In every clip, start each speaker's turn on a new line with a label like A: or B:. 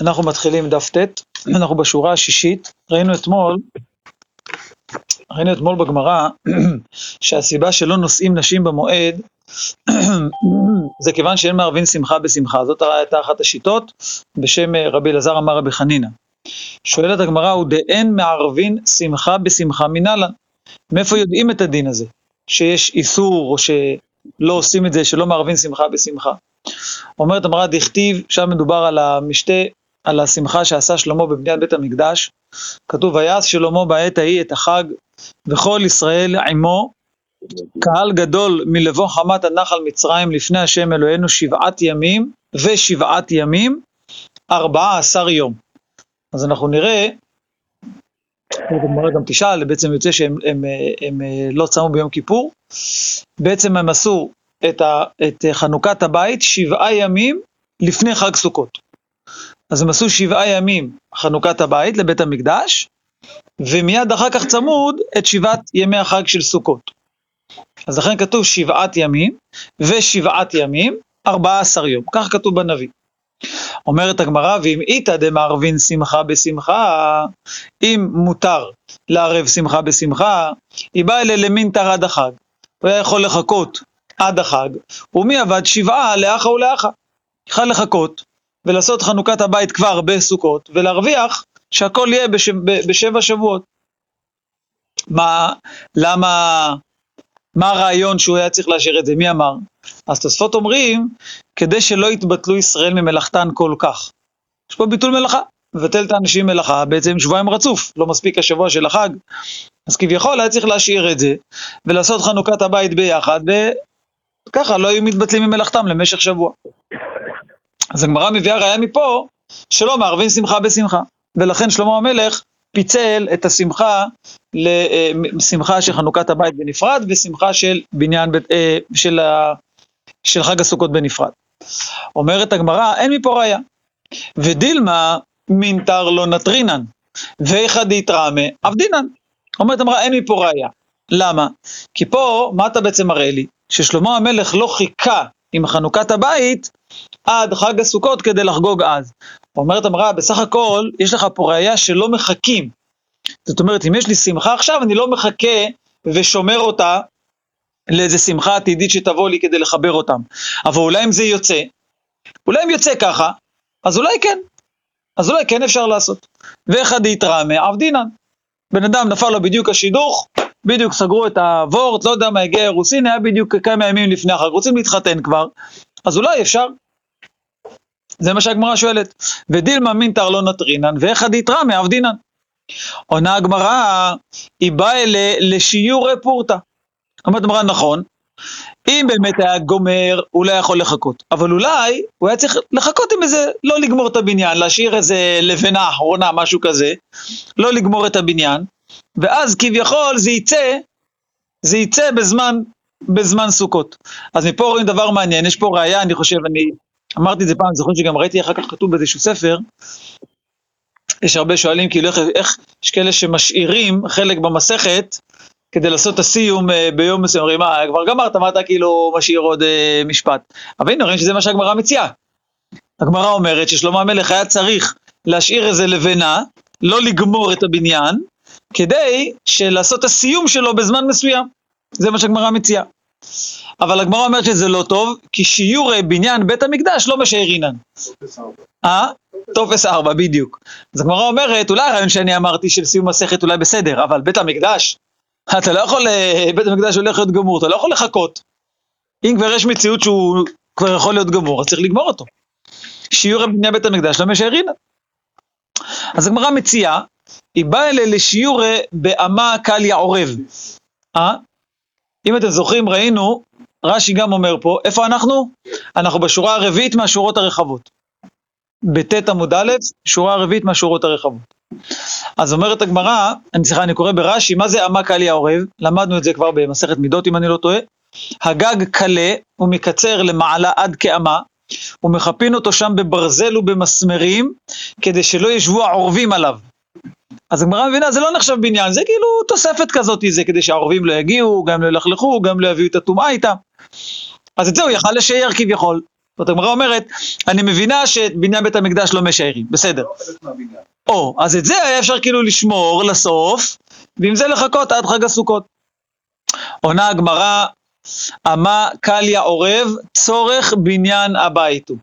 A: אנחנו מתחילים דף ט', אנחנו בשורה השישית, ראינו אתמול, ראינו אתמול בגמרא, שהסיבה שלא נושאים נשים במועד, זה כיוון שאין מערבין שמחה בשמחה, זאת הייתה אחת השיטות, בשם אה, רבי אלעזר אמר רבי חנינא. שואלת הגמרא, הוא דאין מערבין שמחה בשמחה מנהלן. מאיפה יודעים את הדין הזה? שיש איסור, או שלא עושים את זה, שלא מערבין שמחה בשמחה. אומרת הגמרא, דכתיב, שם מדובר על המשתה, על השמחה שעשה שלמה בבניית בית המקדש. כתוב, ויעש שלמה בעת ההיא את החג, וכל ישראל עמו, קהל גדול מלבוא חמת הנחל מצרים לפני השם אלוהינו שבעת ימים ושבעת ימים, ארבעה עשר יום. אז אנחנו נראה, הגמרא גם תשאל, בעצם יוצא שהם הם, הם, הם לא צמו ביום כיפור, בעצם הם עשו את, ה, את חנוכת הבית שבעה ימים לפני חג סוכות. אז הם עשו שבעה ימים חנוכת הבית לבית המקדש, ומיד אחר כך צמוד את שבעת ימי החג של סוכות. אז לכן כתוב שבעת ימים ושבעת ימים, ארבעה עשר יום, כך כתוב בנביא. אומרת הגמרא, ואם איתא דמערבין שמחה בשמחה, אם מותר לערב שמחה בשמחה, היא באה אלה למינתר עד החג. הוא היה יכול לחכות עד החג, ומי עבד שבעה לאחה ולאחה. יכל לחכות ולעשות חנוכת הבית כבר בסוכות, ולהרוויח שהכל יהיה בשב, בשבע שבועות. מה, למה, מה הרעיון שהוא היה צריך להשאיר את זה? מי אמר? אז תוספות אומרים, כדי שלא יתבטלו ישראל ממלאכתן כל כך. יש פה ביטול מלאכה, מבטל את האנשים מלאכה בעצם שבועיים רצוף, לא מספיק השבוע של החג. אז כביכול היה צריך להשאיר את זה, ולעשות חנוכת הבית ביחד, וככה לא היו מתבטלים ממלאכתם למשך שבוע. אז הגמרא מביאה ראיה מפה, שלא מערבים שמחה בשמחה. ולכן שלמה המלך פיצל את השמחה לשמחה של חנוכת הבית בנפרד, ושמחה של בניין, אה, של, של חג הסוכות בנפרד. אומרת הגמרא, אין מפה ראיה. ודילמה מינתר לא נטרינן, ואיכא דיתרמה עבדינן. אומרת הגמרא, אין מפה ראיה. למה? כי פה, מה אתה בעצם מראה לי? ששלמה המלך לא חיכה עם חנוכת הבית עד חג הסוכות כדי לחגוג אז. אומרת המראה, בסך הכל, יש לך פה ראייה שלא מחכים. זאת אומרת, אם יש לי שמחה עכשיו, אני לא מחכה ושומר אותה לאיזה שמחה עתידית שתבוא לי כדי לחבר אותם. אבל אולי אם זה יוצא, אולי אם יוצא ככה, אז אולי כן. אז אולי כן אפשר לעשות. ואחד יתרמה עבדינן. בן אדם נפל לו בדיוק השידוך, בדיוק סגרו את הוורט, לא יודע מה, הגיע אירוסין, היה בדיוק כמה ימים לפני החג, רוצים להתחתן כבר, אז אולי אפשר. זה מה שהגמרא שואלת. ודילמה מינתר לא נטרינן, ואיכא דיתרא מעבדינן. עונה הגמרא, היא באה אלה לשיעורי פורתא. אומרת הגמרא, נכון, אם באמת היה גומר, הוא לא יכול לחכות. אבל אולי הוא היה צריך לחכות עם איזה, לא לגמור את הבניין, להשאיר איזה לבנה אחרונה, משהו כזה, לא לגמור את הבניין, ואז כביכול זה יצא, זה יצא בזמן, בזמן סוכות. אז מפה רואים דבר מעניין, יש פה ראייה, אני חושב, אני אמרתי את זה פעם, זוכרים שגם ראיתי אחר כך כתוב באיזשהו ספר, יש הרבה שואלים כאילו איך, איך יש כאלה שמשאירים חלק במסכת כדי לעשות את הסיום אה, ביום מסוים, אומרים, מה, כבר גמרת, מה אתה כאילו משאיר עוד אה, משפט? אבל הנה רואים שזה מה שהגמרא מציעה. הגמרא אומרת ששלמה המלך היה צריך להשאיר איזה לבנה, לא לגמור את הבניין, כדי לעשות את הסיום שלו בזמן מסוים. זה מה שהגמרא מציעה. אבל הגמרא אומרת שזה לא טוב, כי שיעור בניין בית המקדש לא משאירינן. אה? טופס ארבע, בדיוק. אז הגמרא אומרת, אולי הרעיון שאני אמרתי של סיום מסכת אולי בסדר, אבל בית המקדש, אתה לא יכול, אה, בית המקדש הולך להיות גמור, אתה לא יכול לחכות. אם כבר יש מציאות שהוא כבר יכול להיות גמור, אז צריך לגמור אותו. שיעור בניין בית המקדש לא משאירינן. אז הגמרא מציעה, היא באה אלה לשיעור באמה קליה עורב. אה? אם אתם זוכרים, ראינו, רש"י גם אומר פה, איפה אנחנו? אנחנו בשורה הרביעית מהשורות הרחבות. בט' עמוד א', שורה הרביעית מהשורות הרחבות. אז אומרת הגמרא, אני סליחה, אני קורא ברש"י, מה זה עמק עלי העורב? למדנו את זה כבר במסכת מידות, אם אני לא טועה. הגג קלה ומקצר למעלה עד כאמה, ומכפין אותו שם בברזל ובמסמרים, כדי שלא ישבו העורבים עליו. אז הגמרא מבינה, זה לא נחשב בניין, זה כאילו תוספת כזאת, זה כדי שהעורבים לא יגיעו, גם לא ילכלכו, גם לא יביאו את הטומאה איתם. אז את זה הוא יכל לשער כביכול. זאת הגמרא אומרת, אני מבינה שאת בניין בית המקדש לא משיירים, בסדר. או, אז את זה היה אפשר כאילו לשמור לסוף, ועם זה לחכות עד חג הסוכות. עונה הגמרא, אמה קליה עורב, צורך בניין הבית הוא.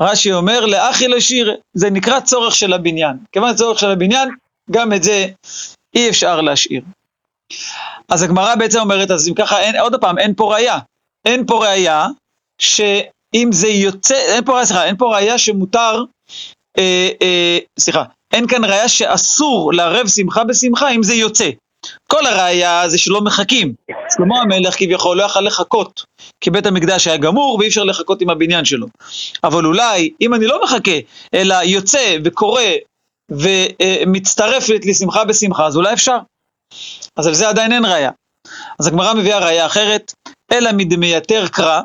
A: רש"י אומר, לאחי לשיר, זה נקרא צורך של הבניין. כיוון צורך של הבניין, גם את זה אי אפשר להשאיר. אז הגמרא בעצם אומרת, אז אם ככה, אין, עוד פעם, אין פה ראייה. אין פה ראייה שאם זה יוצא, אין פה ראייה, סליחה, אין פה ראייה שמותר, אה, אה, סליחה, אין כאן ראייה שאסור לערב שמחה בשמחה אם זה יוצא. כל הראייה זה שלא מחכים. שלמה המלך כביכול לא יכל לחכות, כי בית המקדש היה גמור ואי אפשר לחכות עם הבניין שלו. אבל אולי, אם אני לא מחכה, אלא יוצא וקורא ומצטרפת לשמחה בשמחה, אז אולי אפשר. אז על זה עדיין אין ראייה. אז הגמרא מביאה ראייה אחרת, אלא מדמייתר קרא,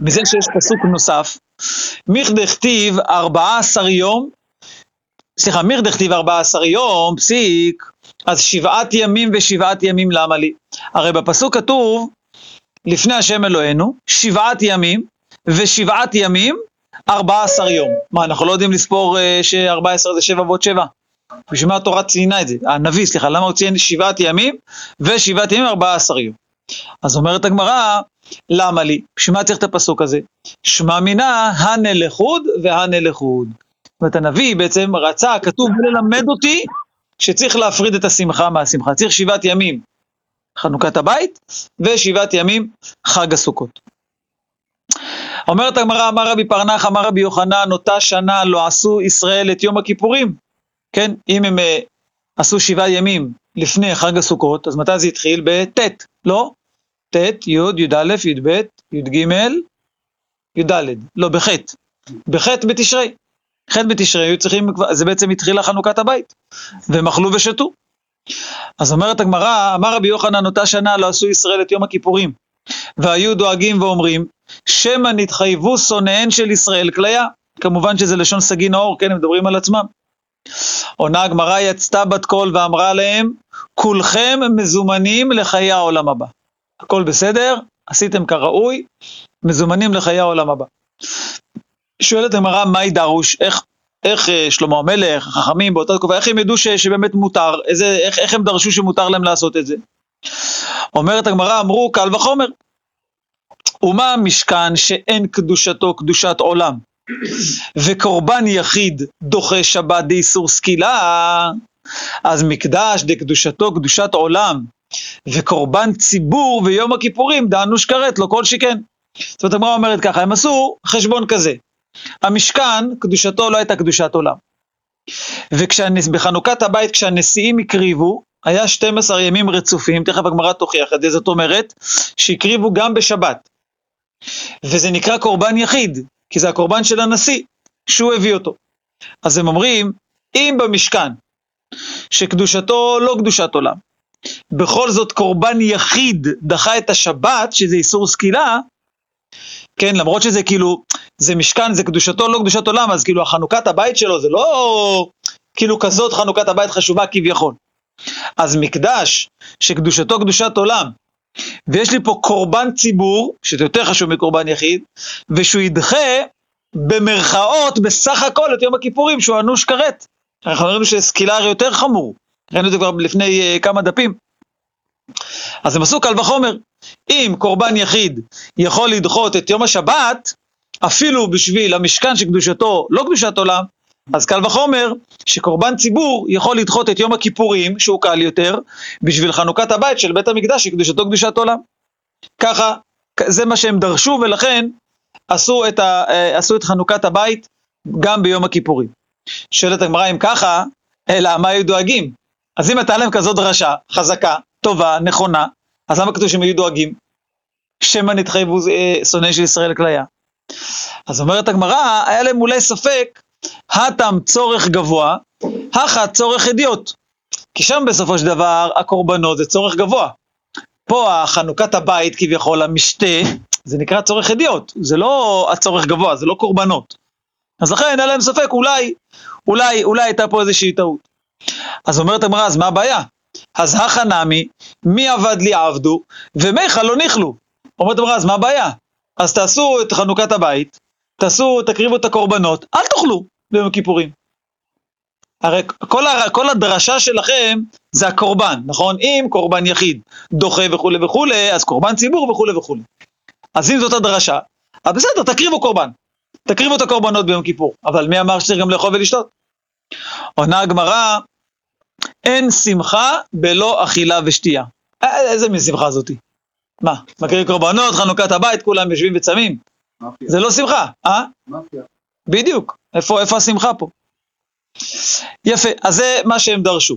A: מזה שיש פסוק נוסף, מיכדכתיב ארבעה עשר יום, סליחה, מיכדכתיב ארבעה עשר יום, פסיק, אז שבעת ימים ושבעת ימים למה לי? הרי בפסוק כתוב, לפני השם אלוהינו, שבעת ימים ושבעת ימים, ארבעה עשר יום. מה, אנחנו לא יודעים לספור שארבע עשר זה שבע ועוד שבע? בשביל מה התורה ציינה את זה? הנביא, סליחה, למה הוא ציין שבעת ימים ושבעת ימים ארבעה עשר יום? אז אומרת הגמרא, למה לי? בשביל מה צריך את הפסוק הזה? שמע מינה והנה לחוד. זאת אומרת, הנביא בעצם רצה, כתוב ללמד אותי שצריך להפריד את השמחה מהשמחה. צריך שבעת ימים חנוכת הבית ושבעת ימים חג הסוכות. אומרת הגמרא, אמר רבי פרנח, אמר רבי יוחנן, אותה שנה לא עשו ישראל את יום הכיפורים. כן, אם הם uh, עשו שבעה ימים לפני חג הסוכות, אז מתי זה התחיל? בט', לא? ט', י', י"א, י"ב, י"ג, י"ד, לא, בח', בח' בתשרי. ח' בתשרי היו צריכים, זה בעצם התחילה חנוכת הבית, והם אכלו ושתו. אז אומרת הגמרא, אמר רבי יוחנן, אותה שנה לא עשו ישראל את יום הכיפורים, והיו דואגים ואומרים, שמא נתחייבו שונאיהן של ישראל כליה. כמובן שזה לשון סגי נאור, כן, הם מדברים על עצמם. עונה הגמרא יצתה בת קול ואמרה להם, כולכם מזומנים לחיי העולם הבא. הכל בסדר, עשיתם כראוי, מזומנים לחיי העולם הבא. שואלת הגמרא, מהי דרוש? איך, איך אה, שלמה המלך, החכמים באותה תקופה, איך הם ידעו ש, שבאמת מותר? איזה, איך, איך הם דרשו שמותר להם לעשות את זה? אומרת הגמרא, אמרו קל וחומר. ומה המשכן שאין קדושתו קדושת עולם, וקורבן יחיד דוחה שבת דאיסור סקילה, אז מקדש דקדושתו קדושת עולם, וקורבן ציבור ויום הכיפורים דאנוש כרת, לא כל שכן. זאת אומרת, הגמרא אומרת ככה, הם עשו חשבון כזה. המשכן, קדושתו לא הייתה קדושת עולם. ובחנוכת הבית, כשהנשיאים הקריבו, היה 12 ימים רצופים, תכף הגמרא תוכיח את זה, זאת אומרת, שהקריבו גם בשבת. וזה נקרא קורבן יחיד, כי זה הקורבן של הנשיא, שהוא הביא אותו. אז הם אומרים, אם במשכן, שקדושתו לא קדושת עולם, בכל זאת קורבן יחיד דחה את השבת, שזה איסור סקילה, כן, למרות שזה כאילו, זה משכן, זה קדושתו לא קדושת עולם, אז כאילו החנוכת הבית שלו זה לא כאילו כזאת חנוכת הבית חשובה כביכול. אז מקדש שקדושתו קדושת עולם, ויש לי פה קורבן ציבור, שזה יותר חשוב מקורבן יחיד, ושהוא ידחה במרכאות בסך הכל את יום הכיפורים שהוא אנוש כרת. אנחנו ראינו שסקילה הרי יותר חמור, ראינו את זה כבר לפני uh, כמה דפים. אז הם עשו קל וחומר, אם קורבן יחיד יכול לדחות את יום השבת, אפילו בשביל המשכן שקדושתו לא קדושת עולם, אז קל וחומר שקורבן ציבור יכול לדחות את יום הכיפורים, שהוא קל יותר, בשביל חנוכת הבית של בית המקדש שקדושתו קדושת עולם. ככה, זה מה שהם דרשו, ולכן עשו את, ה, אה, עשו את חנוכת הבית גם ביום הכיפורים. שואלת הגמרא אם ככה, אלא מה היו דואגים? אז אם הייתה להם כזאת דרשה, חזקה, טובה, נכונה, אז למה כתוב שהם היו דואגים? שמא נתחייבו אה, שונאי של ישראל כליה. אז אומרת הגמרא, היה להם אולי ספק הטם צורך גבוה, הכה צורך אדיוט. כי שם בסופו של דבר הקורבנות זה צורך גבוה. פה החנוכת הבית כביכול, המשתה, זה נקרא צורך אדיוט, זה לא הצורך גבוה, זה לא קורבנות. אז לכן היה להם ספק, אולי, אולי, אולי הייתה פה איזושהי טעות. אז אומרת הגמרא, אז מה הבעיה? אז הכה נמי, מי עבד לי עבדו, ומיכה לא נכלו. אומרת הגמרא, אז מה הבעיה? אז תעשו את חנוכת הבית, תעשו, תקריבו את הקורבנות, אל תאכלו ביום הכיפורים. הרי כל, הר... כל הדרשה שלכם זה הקורבן, נכון? אם קורבן יחיד דוחה וכולי וכולי, אז קורבן ציבור וכולי וכולי. אז אם זאת הדרשה, אז בסדר, תקריבו קורבן. תקריבו את הקורבנות ביום כיפור. אבל מי אמר שצריך גם לאכול ולשתות? עונה הגמרא, אין שמחה בלא אכילה ושתייה. איזה מין שמחה זאתי? מה, מקריבים קורבנות, חנוכת הבית, כולם יושבים וצמים? זה לא שמחה, אה? בדיוק. איפה, איפה השמחה פה? יפה, אז זה מה שהם דרשו.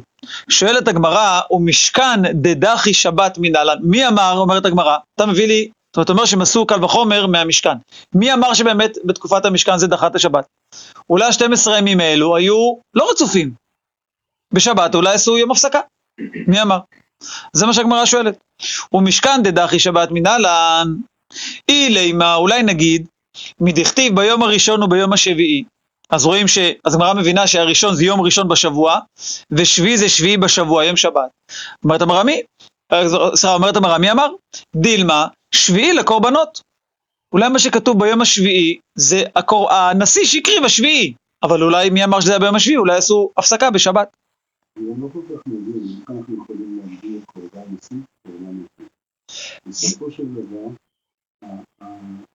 A: שואלת הגמרא, ומשכן דדחי שבת מנהלן. מי אמר, אומרת הגמרא, אתה מביא לי, זאת אומרת, אומר שהם עשו קל וחומר מהמשכן. מי אמר שבאמת בתקופת המשכן זה דחה את השבת? אולי ה-12 ימים האלו היו לא רצופים. בשבת אולי עשו יום הפסקה. מי אמר? זה מה שהגמרא שואלת. ומשכן דדחי שבת מנהלן, אילי מה, אולי נגיד, מדכתיב ביום הראשון וביום השביעי. אז רואים ש... אז הגמרא מבינה שהראשון זה יום ראשון בשבוע, ושביעי זה שביעי בשבוע, יום שבת. אומרת המראה מי? סליחה, אומרת המראה מי אמר? דילמה, שביעי לקורבנות. אולי מה שכתוב ביום השביעי זה הקור... הנשיא שהקריב השביעי, אבל אולי מי אמר שזה היה ביום השביעי? אולי עשו הפסקה בשבת.
B: לא. בסופו של דבר,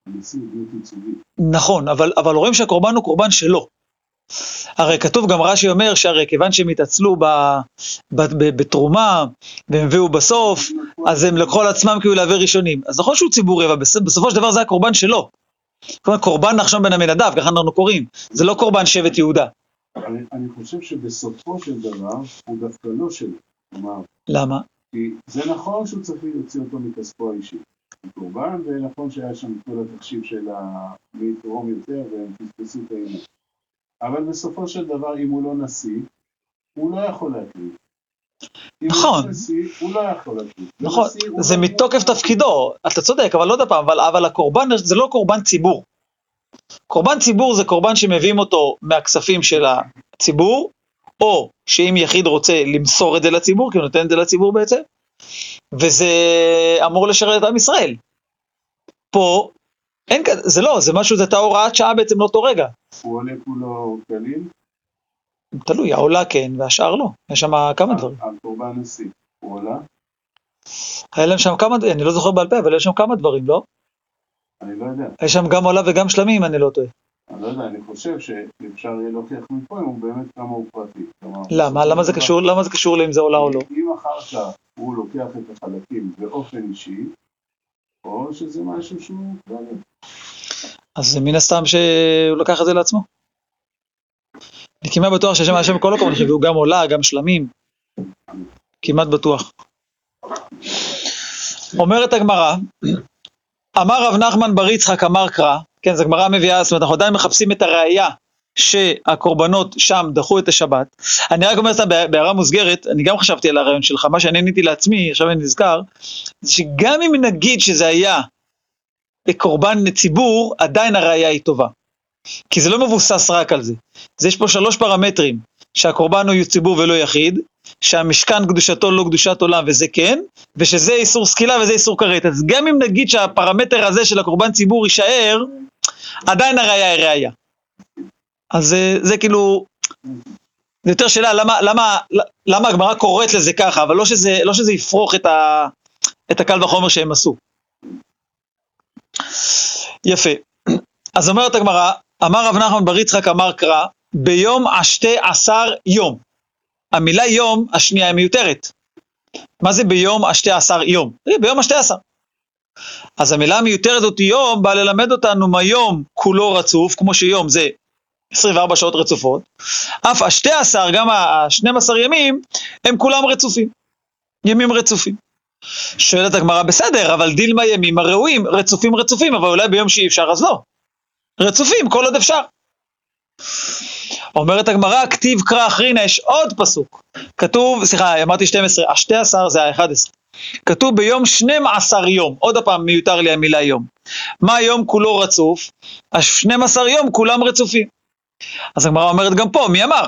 B: הנשיא הוא דמות ייצוגית.
A: נכון, אבל, אבל רואים שהקורבן הוא קורבן שלו. הרי כתוב גם רש"י אומר שהרי כיוון שהם התעצלו ב, ב, ב, בתרומה והם הביאו בסוף, אז הם לקחו על עצמם כאילו להביא ראשונים. אז נכון שהוא ציבורי, אבל בסופו של דבר זה הקורבן שלו. כלומר, קורבן נחשון בן עמינדב, ככה אנחנו קוראים. זה לא קורבן שבט יהודה.
B: אני, אני חושב שבסופו של דבר הוא דווקא לא שלו.
A: למה?
B: כי זה נכון שהוא צריך להוציא אותו מכספו האישי. קורבן, ונכון שהיה שם כל התחשיב של מי יתרום יותר והם פספסו את העניין. אבל בסופו של דבר, אם הוא לא נשיא, הוא לא יכול להקריב.
A: נכון.
B: הוא לא יכול להקריב.
A: נכון, זה לא מתוקף תפקידו, אתה צודק, אבל לא יודע פעם, אבל, אבל הקורבן זה לא קורבן ציבור. קורבן ציבור זה קורבן שמביאים אותו מהכספים של הציבור, או שאם יחיד רוצה למסור את זה לציבור, כי הוא נותן את זה לציבור בעצם, וזה אמור לשרת את עם ישראל. פה, אין כזה, זה לא, זה משהו, זה הייתה הוראת שעה בעצם לאותו רגע.
B: הוא עולה כולו כליל?
A: תלוי, העולה כן, והשאר לא. יש שם כמה דברים.
B: על קורבן נשיא, הוא עולה?
A: היה להם שם כמה, אני לא זוכר בעל פה, אבל יש שם כמה דברים, לא?
B: אני לא יודע.
A: יש שם גם עולה וגם שלמים, אני לא טועה.
B: אני לא יודע, אני חושב שאפשר יהיה להוכיח מפה אם הוא באמת כמה הוא פרטי.
A: למה? למה זה קשור? למה זה קשור לאם זה עולה או לא?
B: אם אחר כך הוא לוקח את החלקים באופן אישי, או שזה משהו שהוא כללי.
A: אז מן הסתם שהוא לקח את זה לעצמו. אני כמעט בטוח שהשם השם כל הקורבן והוא גם עולה, גם שלמים. כמעט בטוח. אומרת הגמרא, אמר רב נחמן בר יצחק אמר קרא, כן, זו גמרא מביאה, זאת אומרת, אנחנו עדיין מחפשים את הראייה שהקורבנות שם דחו את השבת. אני רק אומר סתם בהערה מוסגרת, אני גם חשבתי על הרעיון שלך, מה שאני עניתי לעצמי, עכשיו אני נזכר, זה שגם אם נגיד שזה היה קורבן ציבור, עדיין הראייה היא טובה. כי זה לא מבוסס רק על זה. אז יש פה שלוש פרמטרים, שהקורבן הוא ציבור ולא יחיד, שהמשכן קדושתו לא קדושת עולם וזה כן, ושזה איסור סקילה וזה איסור כרת. אז גם אם נגיד שהפרמטר הזה של הקורבן ציבור יישאר, עדיין הראייה היא ראייה. אז זה, כאילו, זה יותר שאלה למה, למה, למה הגמרא קוראת לזה ככה, אבל לא שזה, לא שזה יפרוך את, ה, את הקל וחומר שהם עשו. יפה. אז אומרת הגמרא, אמר רב נחמן בר יצחק אמר קרא, ביום השתי עשר יום. המילה יום השנייה היא מיותרת. מה זה ביום השתי עשר יום? ביום השתי עשר. אז המילה המיותרת הזאת יום באה ללמד אותנו מה יום כולו רצוף, כמו שיום זה 24 שעות רצופות, אף השתי עשר, גם השנים עשר ימים, הם כולם רצופים. ימים רצופים. שואלת הגמרא, בסדר, אבל דילמה ימים הראויים, רצופים רצופים, אבל אולי ביום שאי אפשר אז לא. רצופים, כל עוד אפשר. אומרת הגמרא, כתיב קרא אחרינה, יש עוד פסוק. כתוב, סליחה, אמרתי 12, השתי עשר זה ה-11. כתוב ביום 12 יום, עוד פעם מיותר לי המילה יום. מה יום כולו רצוף? ה-12 יום כולם רצופים. אז הגמרא אומרת גם פה, מי אמר?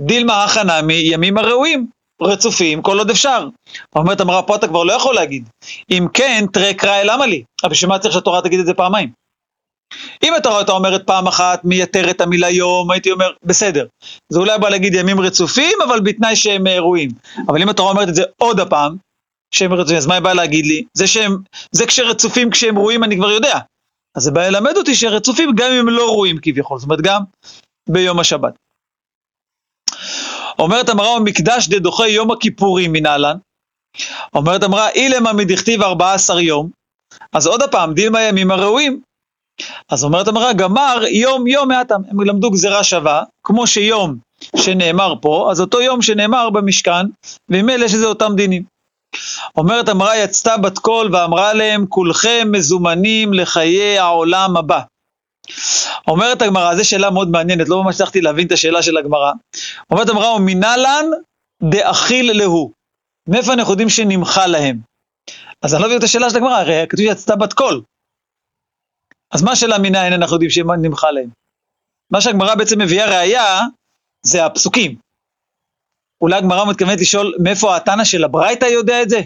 A: דילמה הכנה מימים הראויים. רצופים כל עוד אפשר. אומרת המראה, פה אתה כבר לא יכול להגיד. אם כן, תראה קרא אל למה לי? אבל בשביל מה צריך שהתורה תגיד את זה פעמיים? אם התורה הייתה אומרת פעם אחת מייתר את המילה יום, הייתי אומר, בסדר. זה אולי בא להגיד ימים רצופים, אבל בתנאי שהם ראויים. אבל אם התורה אומרת את זה עוד הפעם, שהם רצופים, אז מה היא באה להגיד לי? זה שהם, זה כשרצופים כשהם ראויים אני כבר יודע. אז זה בא ללמד אותי שרצופים גם אם הם לא ראויים כביכול, זאת אומרת גם ביום השבת. אומרת המראה, מקדש דדוחה יום הכיפורים מנהלן. אומרת המראה, אילמה מדכתיב 14 יום, אז עוד הפעם, דילמה הימים הראויים. אז אומרת המראה, גמר יום יום מעטם, הם למדו גזירה שווה, כמו שיום שנאמר פה, אז אותו יום שנאמר במשכן, וממילא יש לזה אותם דינים. אומרת המראה, יצתה בת קול ואמרה להם, כולכם מזומנים לחיי העולם הבא. אומרת הגמרא, זו שאלה מאוד מעניינת, לא ממש הצלחתי להבין את השאלה של הגמרא. אומרת הגמרא, ומנהלן דאכיל להו. מאיפה אנחנו יודעים שנמחל להם? אז אני לא מבין את השאלה של הגמרא, הרי כתוב שיצתה בת קול. אז מה השאלה מנין אנחנו יודעים שנמחל להם? מה שהגמרא בעצם מביאה ראייה, זה הפסוקים. אולי הגמרא מתכוונת לשאול מאיפה התנא של הברייתא יודע את זה?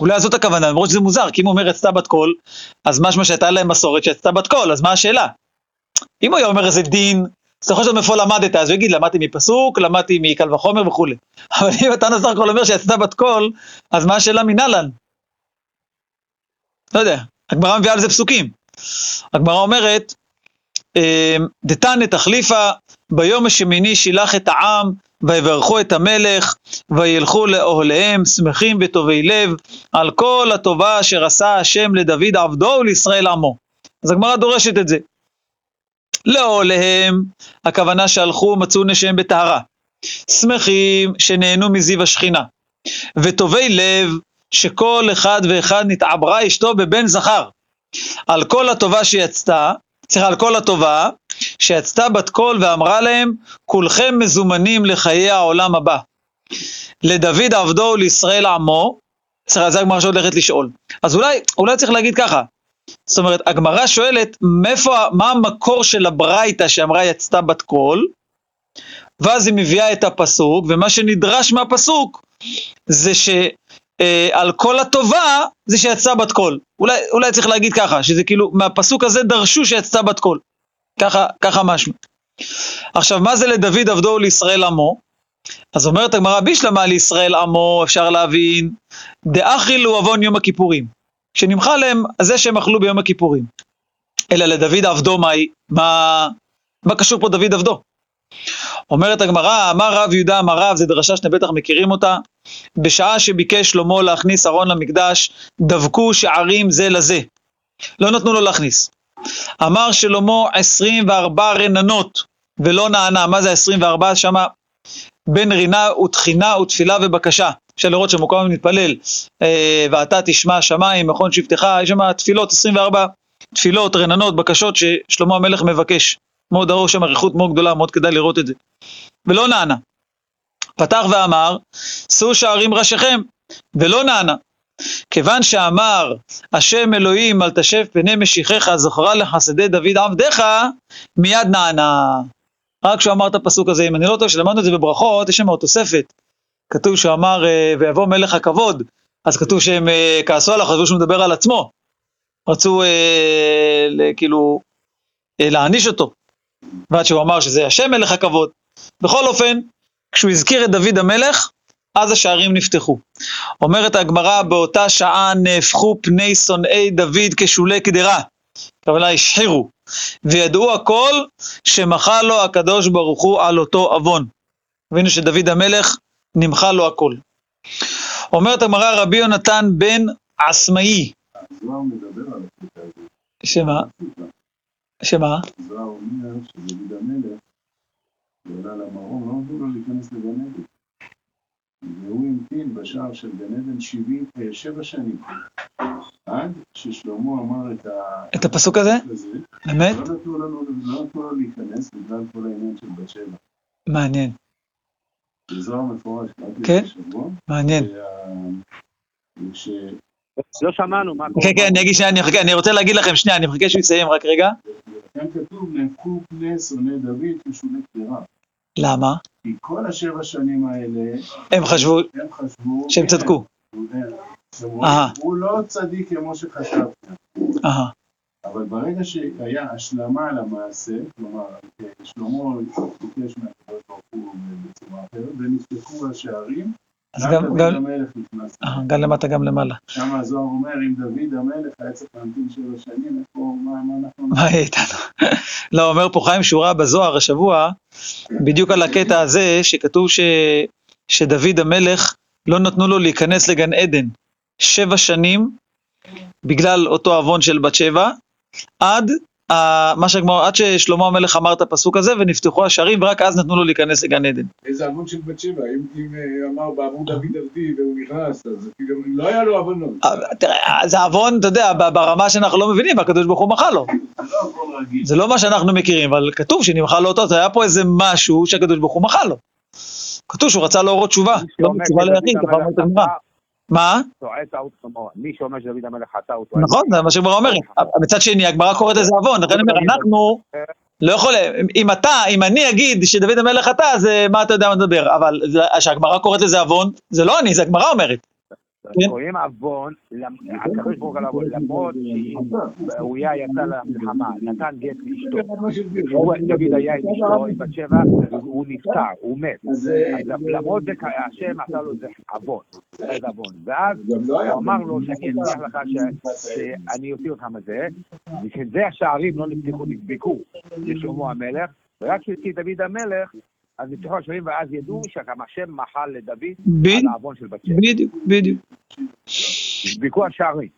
A: אולי זאת הכוונה, למרות שזה מוזר, כי אם הוא אומר יצתה בת קול, אז משמע שהייתה להם מסורת שיצתה בת קול, אז מה השאלה? אם הוא היה אומר איזה דין, אז אתה לשאול מאיפה למדת, אז הוא יגיד, למדתי מפסוק, למדתי מקל וחומר וכולי. אבל אם אתה מנסח הכל אומר שיצתה בת קול, אז מה השאלה מנהלן? לא יודע, הגמרא מביאה על זה פסוקים. הגמרא אומרת, אמ, דתנא תחליפה, ביום השמיני שילח את העם, ויברכו את המלך, וילכו לאוהליהם שמחים וטובי לב, על כל הטובה אשר עשה השם לדוד עבדו ולישראל עמו. אז הגמרא דורשת את זה. לאוהליהם, הכוונה שהלכו מצאו נשיהם בטהרה. שמחים שנהנו מזיו השכינה. וטובי לב, שכל אחד ואחד נתעברה אשתו בבן זכר. על כל הטובה שיצתה, סליחה, על כל הטובה, שיצתה בת קול ואמרה להם, כולכם מזומנים לחיי העולם הבא. לדוד עבדו ולישראל עמו, סליחה, זה הגמרא שהולכת לשאול. אז אולי, אולי צריך להגיד ככה, זאת אומרת, הגמרא שואלת, מאיפה, מה המקור של הברייתא שאמרה יצתה בת קול, ואז היא מביאה את הפסוק, ומה שנדרש מהפסוק זה שעל כל הטובה זה שיצאה בת קול. אולי, אולי צריך להגיד ככה, שזה כאילו, מהפסוק הזה דרשו שיצאה בת קול. ככה, ככה משמע. עכשיו, מה זה לדוד עבדו ולישראל עמו? אז אומרת הגמרא, בישלמה לישראל עמו, אפשר להבין, דאכילו עוון יום הכיפורים. שנמחה להם זה שהם אכלו ביום הכיפורים. אלא לדוד עבדו מהי? מה, מה קשור פה דוד עבדו? אומרת הגמרא, אמר רב יהודה אמר רב, זה דרשה שאתם בטח מכירים אותה, בשעה שביקש שלמה להכניס ארון למקדש, דבקו שערים זה לזה. לא נתנו לו להכניס. אמר שלמה 24 רננות, ולא נענה. מה זה 24? שמה בין רינה ותחינה ותפילה ובקשה. אפשר לראות שמקום מתפלל, אה, ואתה תשמע שמיים, מכון שבטך, יש שם תפילות, 24 תפילות, רננות, בקשות ששלמה המלך מבקש. מאוד ארוך שם אריכות מאוד גדולה, מאוד כדאי לראות את זה. ולא נענה. פתח ואמר, שאו שערים ראשיכם, ולא נענה. כיוון שאמר השם אלוהים אל תשב פני משיחך זכרה לחסדי דוד עבדיך, מיד נענה. רק כשהוא אמר את הפסוק הזה, אם אני לא טועה, כשלמדנו את זה בברכות, יש שם עוד תוספת. כתוב שהוא אמר, אה, ויבוא מלך הכבוד, אז כתוב שהם אה, כעסו עליו, חשבו שהוא מדבר על עצמו. רצו אה, כאילו אה, להעניש אותו. ועד שהוא אמר שזה השם מלך הכבוד. בכל אופן, כשהוא הזכיר את דוד המלך, אז השערים נפתחו. אומרת הגמרא, באותה שעה נהפכו פני שונאי דוד כשולי קדרה. הכוונה השחירו. וידעו הכל שמחה לו הקדוש ברוך הוא על אותו עוון. ראינו שדוד המלך נמחה לו הכל. אומרת הגמרא רבי יונתן בן עצמאי. שמה? שמה?
B: זוהר אומר שדוד המלך, הוא עלה למרום, לא נתנו לו להיכנס לגן עדן. והוא המתין בשער של גן עדן שבע שנים, עד ששלמה אמר את, ה...
A: את הפסוק הזה? באמת?
B: לא נתנו, לנו, לא נתנו לו להיכנס בגלל כל העניין של בת שבע.
A: מעניין.
B: זה זוהר מפורש,
A: כן? מעניין.
B: ש...
C: לא שמענו מה
A: קורה. כן, כן, אני אגיד שנייה, אני מחכה, אני רוצה להגיד לכם שנייה, אני מחכה שהוא יסיים רק רגע.
B: כאן כתוב, נהפכו פני שונאי דוד כשולי קדרה.
A: למה?
B: כי כל השבע שנים האלה,
A: הם חשבו
B: הם חשבו...
A: שהם
B: הנה,
A: צדקו.
B: הוא- לא צדיק כמו שחשבתם.
A: אהה,
B: אבל ברגע שהיה השלמה למעשה, כלומר, שלמה ביקש מהקדוש ברוך הוא בצורה אחרת, ונפתחו השערים,
A: אז
B: גם
A: גם,
B: דוד
A: גם, גם למטה גם למעלה.
B: שם הזוהר אומר, אם דוד המלך היה צריך להמתין שבע שנים, איפה, מה מה אנחנו...
A: מה יהיה איתנו? לא, אומר פה חיים שורה בזוהר השבוע, בדיוק על הקטע הזה, שכתוב ש... שדוד המלך, לא נתנו לו להיכנס לגן עדן שבע שנים, בגלל אותו עוון של בת שבע, עד מה שהגמרא, עד ששלמה המלך אמר את הפסוק הזה, ונפתחו השערים, ורק אז נתנו לו להיכנס לגן עדן.
D: איזה עוון של בת שבע, אם, אם אה, אמר בעבור דוד עבדי והוא נכנס, אז כאילו, לא היה לו עוונות.
A: אבל תראה, זה עוון, אתה יודע, ברמה שאנחנו לא מבינים, והקדוש ברוך הוא מחל לו.
B: זה לא.
A: זה לא מה שאנחנו מכירים, אבל כתוב שנמחל לו אותו, אז היה פה איזה משהו שהקדוש ברוך הוא מחל לו. כתוב שהוא רצה להורות תשובה, לא תשובה ליחיד, אומרת הגמרא. מה?
C: טועה טעות חמורה. מי שאומר שדוד המלך חטא הוא טועה.
A: נכון, זה מה שהגמרא אומרת. מצד שני, הגמרא קוראת לזה עוון, לכן אני אומר, אנחנו לא יכולים, אם אתה, אם אני אגיד שדוד המלך חטא, אז מה אתה יודע מה לדבר, אבל זה- שהגמרא קוראת לזה עוון, זה לא אני, זה הגמרא אומרת. כן.
C: קוראים עוון, למ- הקדוש ברוך הוא עליו, למרות שאוריה יצא למלחמה, נתן גט לאשתו. הוא- דוד היה עם אשתו, עם בת שבע, הוא נפטר, הוא מת.
D: אז
C: אז למרות זה, השם עשה לו עוון, איזה עוון. ואז
D: לא
C: הוא אמר לו שאני אבטיח לך שאני אוציא אותך מזה, בשביל זה השערים לא נפתחו, נדבקו לשלמה המלך, ורק כשהוציא דוד המלך, אז נפתחו השערים ואז ידעו שגם השם מחל לדוד על העוון של בת שבע.
A: בדיוק, בדיוק.
C: נדבקו השערים,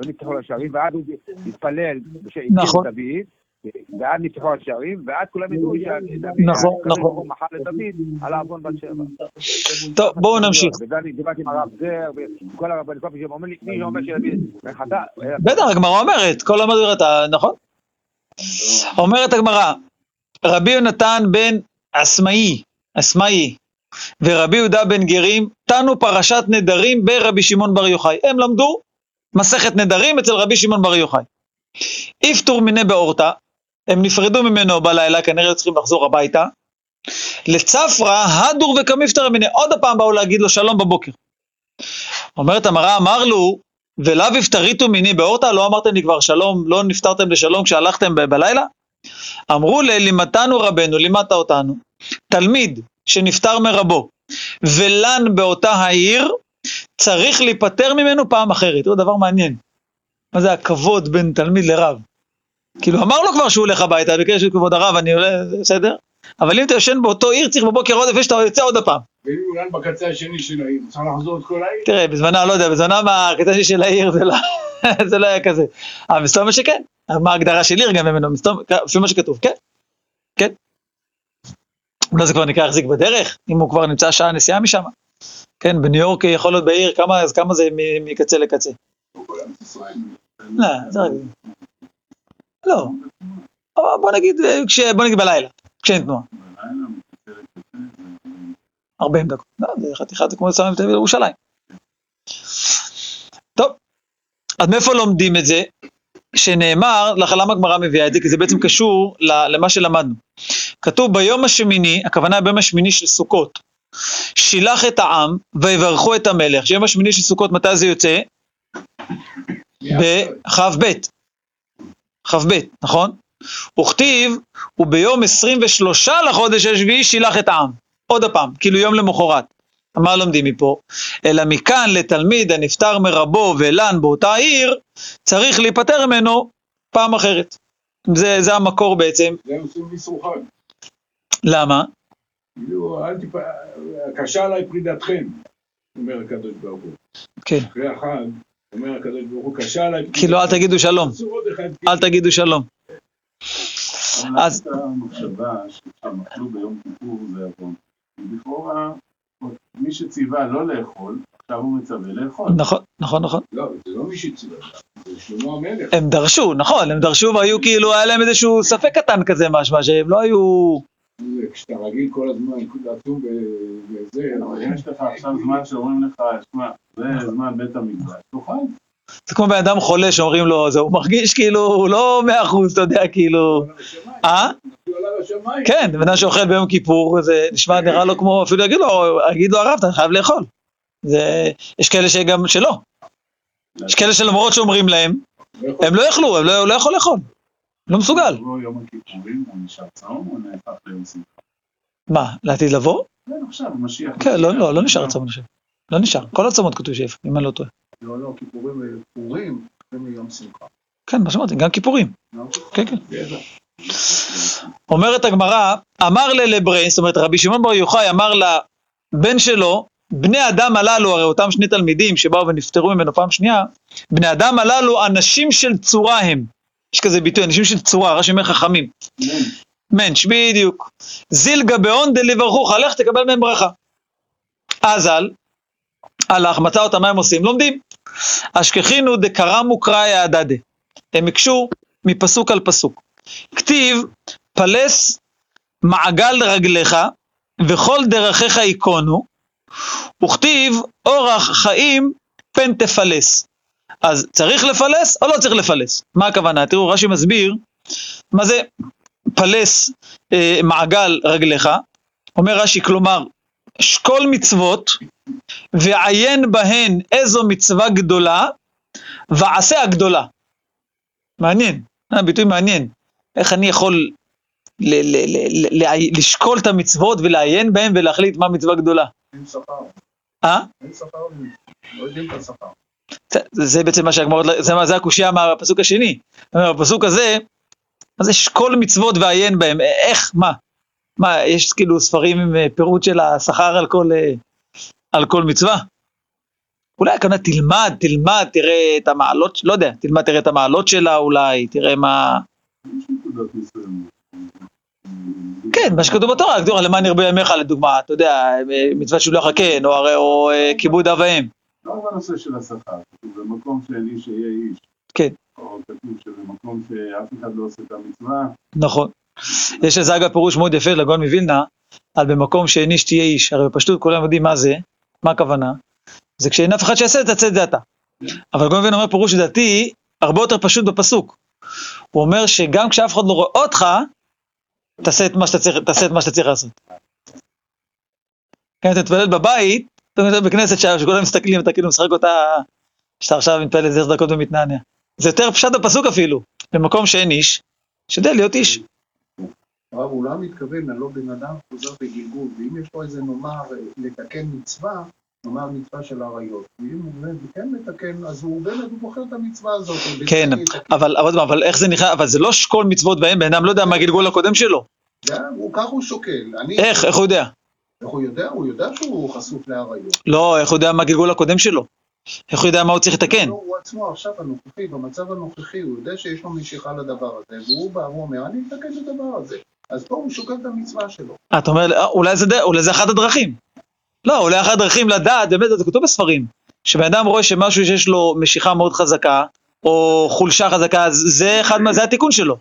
C: לא נפתחו השערים, ואז הוא התפלל בשביל
A: נכון.
C: דוד, ואז נפתחו השערים, ואז כולם ידעו
A: נכון,
C: הקדוש
A: נכון.
C: מחל לדוד על העוון בת שבע.
A: טוב, בואו נמשיך.
C: וזה אני דיברתי עם הרב זר, וכל הרבנים, כל מי שאומר לי, מי שאומר שדוד חטא,
A: בטח, הגמרא אומרת, כל המדבר אתה, נכון? אומרת הגמרא, רבי יונתן בן אסמאי, אסמאי, ורבי יהודה בן גרים, תנו פרשת נדרים ברבי שמעון בר יוחאי. הם למדו מסכת נדרים אצל רבי שמעון בר יוחאי. איפטור מיני באורתא, הם נפרדו ממנו בלילה, כנראה צריכים לחזור הביתה. לצפרא, הדור וכמפטר מיני, עוד הפעם באו להגיד לו שלום בבוקר. אומרת המראה, אמר לו, ולאו הפטריתו מיני באורתא, לא אמרתם לי כבר שלום, לא נפטרתם לשלום כשהלכתם ב- בלילה? אמרו לי, לימדתנו רבנו, לימדת אותנו. תלמיד שנפטר מרבו, ולן באותה העיר, צריך להיפטר ממנו פעם אחרת. זה דבר מעניין. מה זה הכבוד בין תלמיד לרב? כאילו, אמר לו כבר שהוא הולך הביתה, ביקש את כבוד הרב, אני עולה, בסדר? אבל אם אתה ישן באותו עיר, צריך בבוקר עוד לפני שאתה יוצא עוד הפעם.
D: הוא רן בקצה השני של העיר, צריך לחזור את כל העיר?
A: תראה, בזמנה, לא יודע, מה, הקטע שלי של העיר זה לא, זה לא היה כזה. אבל מסתובב שכן. מה ההגדרה של עיר גם ממנו, מסתובב, לפי מה שכתוב, כן, כן. אולי זה כבר נקרא החזיק בדרך, אם הוא כבר נמצא שעה נסיעה משם. כן, בניו יורק יכול להיות בעיר, כמה, אז כמה זה מקצה לקצה? לא, זה רק... לא. בוא נגיד, אה. בוא נגיד בלילה, כשאין תנועה.
B: בלילה, מקצה לקצה, זה-
A: 40 דקות. לא, זה חתיכה, זה כמו לסיים תל אביב לירושלים. טוב, אז מאיפה לומדים את זה? שנאמר, למה הגמרא מביאה את זה? כי זה בעצם קשור למה שלמדנו. כתוב ביום השמיני, הכוונה ביום השמיני של סוכות, שילח את העם ויברכו את המלך. שיום השמיני של סוכות, מתי זה יוצא? בכ"ב. כ"ב, נכון? וכתיב, וביום 23 לחודש השביעי שילח את העם. עוד הפעם, כאילו יום למחרת. מה לומדים מפה? אלא מכאן לתלמיד הנפטר מרבו ולן באותה עיר, צריך להיפטר ממנו פעם אחרת. זה, זה המקור בעצם.
D: זה עושים חג.
A: למה?
D: כאילו, אל תפ... קשה עליי פרידתכם, אומר הקדוש ברוך הוא.
A: כן.
D: אחרי החג, אומר הקדוש ברוך הוא, קשה עליי פרידתכם.
A: כאילו אל תגידו שלום,
D: אחד.
A: אל תגידו שלום. אז-
B: המחשבה אכלו ביום כיפור זה עוון. לכאורה, מי שציווה לא לאכול, עכשיו הוא מצווה לאכול.
A: נכון, נכון, נכון.
D: לא, זה לא מי שציווה, זה שלמה המלך.
A: הם דרשו, נכון, הם דרשו והיו כאילו, היה להם איזשהו ספק קטן כזה משמע, שהם לא היו...
D: כשאתה רגיל כל הזמן לעצום וזה,
B: אבל יש לך עכשיו זמן שאומרים לך, שמע, זה זמן בית המקדש, תאכל.
A: זה כמו בן אדם חולה שאומרים לו, זה, הוא מרגיש כאילו, הוא לא מאה אחוז, אתה יודע, כאילו...
D: עליו השמיים.
A: כן, בן אדם שאוכל ביום כיפור, זה נשמע, נראה לו כמו, אפילו יגיד לו, יגיד לו הרב, אתה חייב לאכול. זה, יש כאלה שגם שלא. יש כאלה שלמרות שאומרים להם, הם לא יאכלו, הם לא, לא יכול לאכול. לא מסוגל.
B: לבוא יום הכיפורים, הוא נשאר צהוב, הוא נהפך ליום שמחה.
A: מה, לעתיד לבוא?
B: כן, עכשיו, משיח.
A: כן, לא, לא, לא נשאר צום, חושב. לא נשאר. כל הצומות כתוב שיפה, אם אני לא טועה.
E: לא, לא, כיפורים ופורים, זה מיום שמחה.
A: כן, מה שאמרתי, גם כיפורים.
E: לא?
A: כן, כן. אומרת הגמרא, אמר ללברי, זאת אומרת רבי שמעון בר יוחאי אמר לבן שלו, בני אדם הללו, הרי אותם שני תלמידים שבאו ונפטרו ממנו פעם שנייה, בני אדם הללו אנשים של צורה הם. יש כזה ביטוי, אנשים של צורה, רש"י אומר חכמים. מענץ', בדיוק. זיל גבאון דליברכוך, לך תקבל מהם ברכה. אזל, הלך, מצא אותם, מה הם עושים? לומדים. אשכחינו דקרמו קראי הדדה. הם הקשו מפסוק על פסוק. כתיב, פלס מעגל רגליך, וכל דרכיך ייכונו, וכתיב, אורח חיים פן תפלס. אז צריך לפלס או לא צריך לפלס? מה הכוונה? תראו, רש"י מסביר מה זה פלס אה, מעגל רגליך. אומר רש"י, כלומר, שקול מצוות ועיין בהן איזו מצווה גדולה ועשה הגדולה. מעניין, אה, ביטוי מעניין. איך אני יכול ל- ל- ל- ל- לשקול את המצוות ולעיין בהן ולהחליט מה מצווה גדולה.
E: אין שכר,
A: אה?
E: אין שכר, לא יודעים את השכר.
A: זה, בעצם מה שהגמרות, זה, זה הקושייה מהפסוק השני. בפסוק הזה, מה זה שקול מצוות ועיין בהם? איך? מה? מה, יש כאילו ספרים עם אה, פירוט של השכר על כל, אה, על כל מצווה? אולי הכוונה תלמד, תלמד, תראה את המעלות, לא יודע, תלמד, תראה את המעלות שלה אולי, תראה מה...
B: יש נקודות מסוימות.
A: כן, מה שכתוב בתורה, כתוב למען ירבה ימיך לדוגמה, אתה יודע, אה, מצוות שילוח הקן, או, כיבוד אב ואם.
B: לא בנושא של השכר, כתוב במקום שאין איש יהיה איש.
A: כן.
B: או כתוב שבמקום שאף אחד לא עושה את המצווה,
A: נכון. יש לזה אגב פירוש מאוד יפה לגאון מווילנה, על במקום שאין איש תהיה איש. הרי בפשטות כולם יודעים מה זה, מה הכוונה. זה כשאין אף אחד שיעשה את זה, תעשה את זה אתה. אבל גאון מווילנה אומר פירוש לדעתי הרבה יותר פשוט בפסוק. הוא אומר שגם כשאף אחד לא רואה אותך, תעשה את מה שאתה צריך, תעשה את מה שאתה צריך לעשות. כן, אתה תתפלל בבית, אתה מתפלל בכנסת שכולם מסתכלים, אתה כאילו משחק אותה, שאתה עכשיו מתפלל איזה דקות ומתנענע. זה יותר פשט בפסוק אפילו. במקום שאין איש, שתדע להיות איש.
E: הרב, הוא לא מתכוון, הלא בן אדם חוזר בגלגול, ואם יש לו איזה נאמר לתקן מצווה, נאמר מצווה של עריות, ואם הוא כן מתקן, אז הוא באמת בוחר את המצווה הזאת.
A: כן. אבל, איך זה נקרא, אבל זה לא שקול מצוות בהם, בן אדם לא יודע מה הגלגול הקודם שלו.
E: הוא ככה הוא שוקל.
A: איך, איך הוא יודע?
E: איך הוא יודע? הוא יודע שהוא חשוף לעריות.
A: לא, איך הוא יודע מה הגלגול הקודם שלו? איך הוא יודע מה הוא צריך לתקן?
E: לא, הוא עצמו עכשיו הנוכחי, במצב הנוכחי, הוא יודע שיש לו משיכה לדבר הזה, והוא בא ואומר, אני אתקן את הדבר הזה. אז פה הוא שוקל את המצווה שלו.
A: אתה אומר, אולי זה אחת הדרכים. לא, אולי אחת הדרכים לדעת, באמת, זה כתוב בספרים, שבן אדם רואה שמשהו שיש לו משיכה מאוד חזקה, או חולשה חזקה, אז זה אחד, מה- זה התיקון שלו.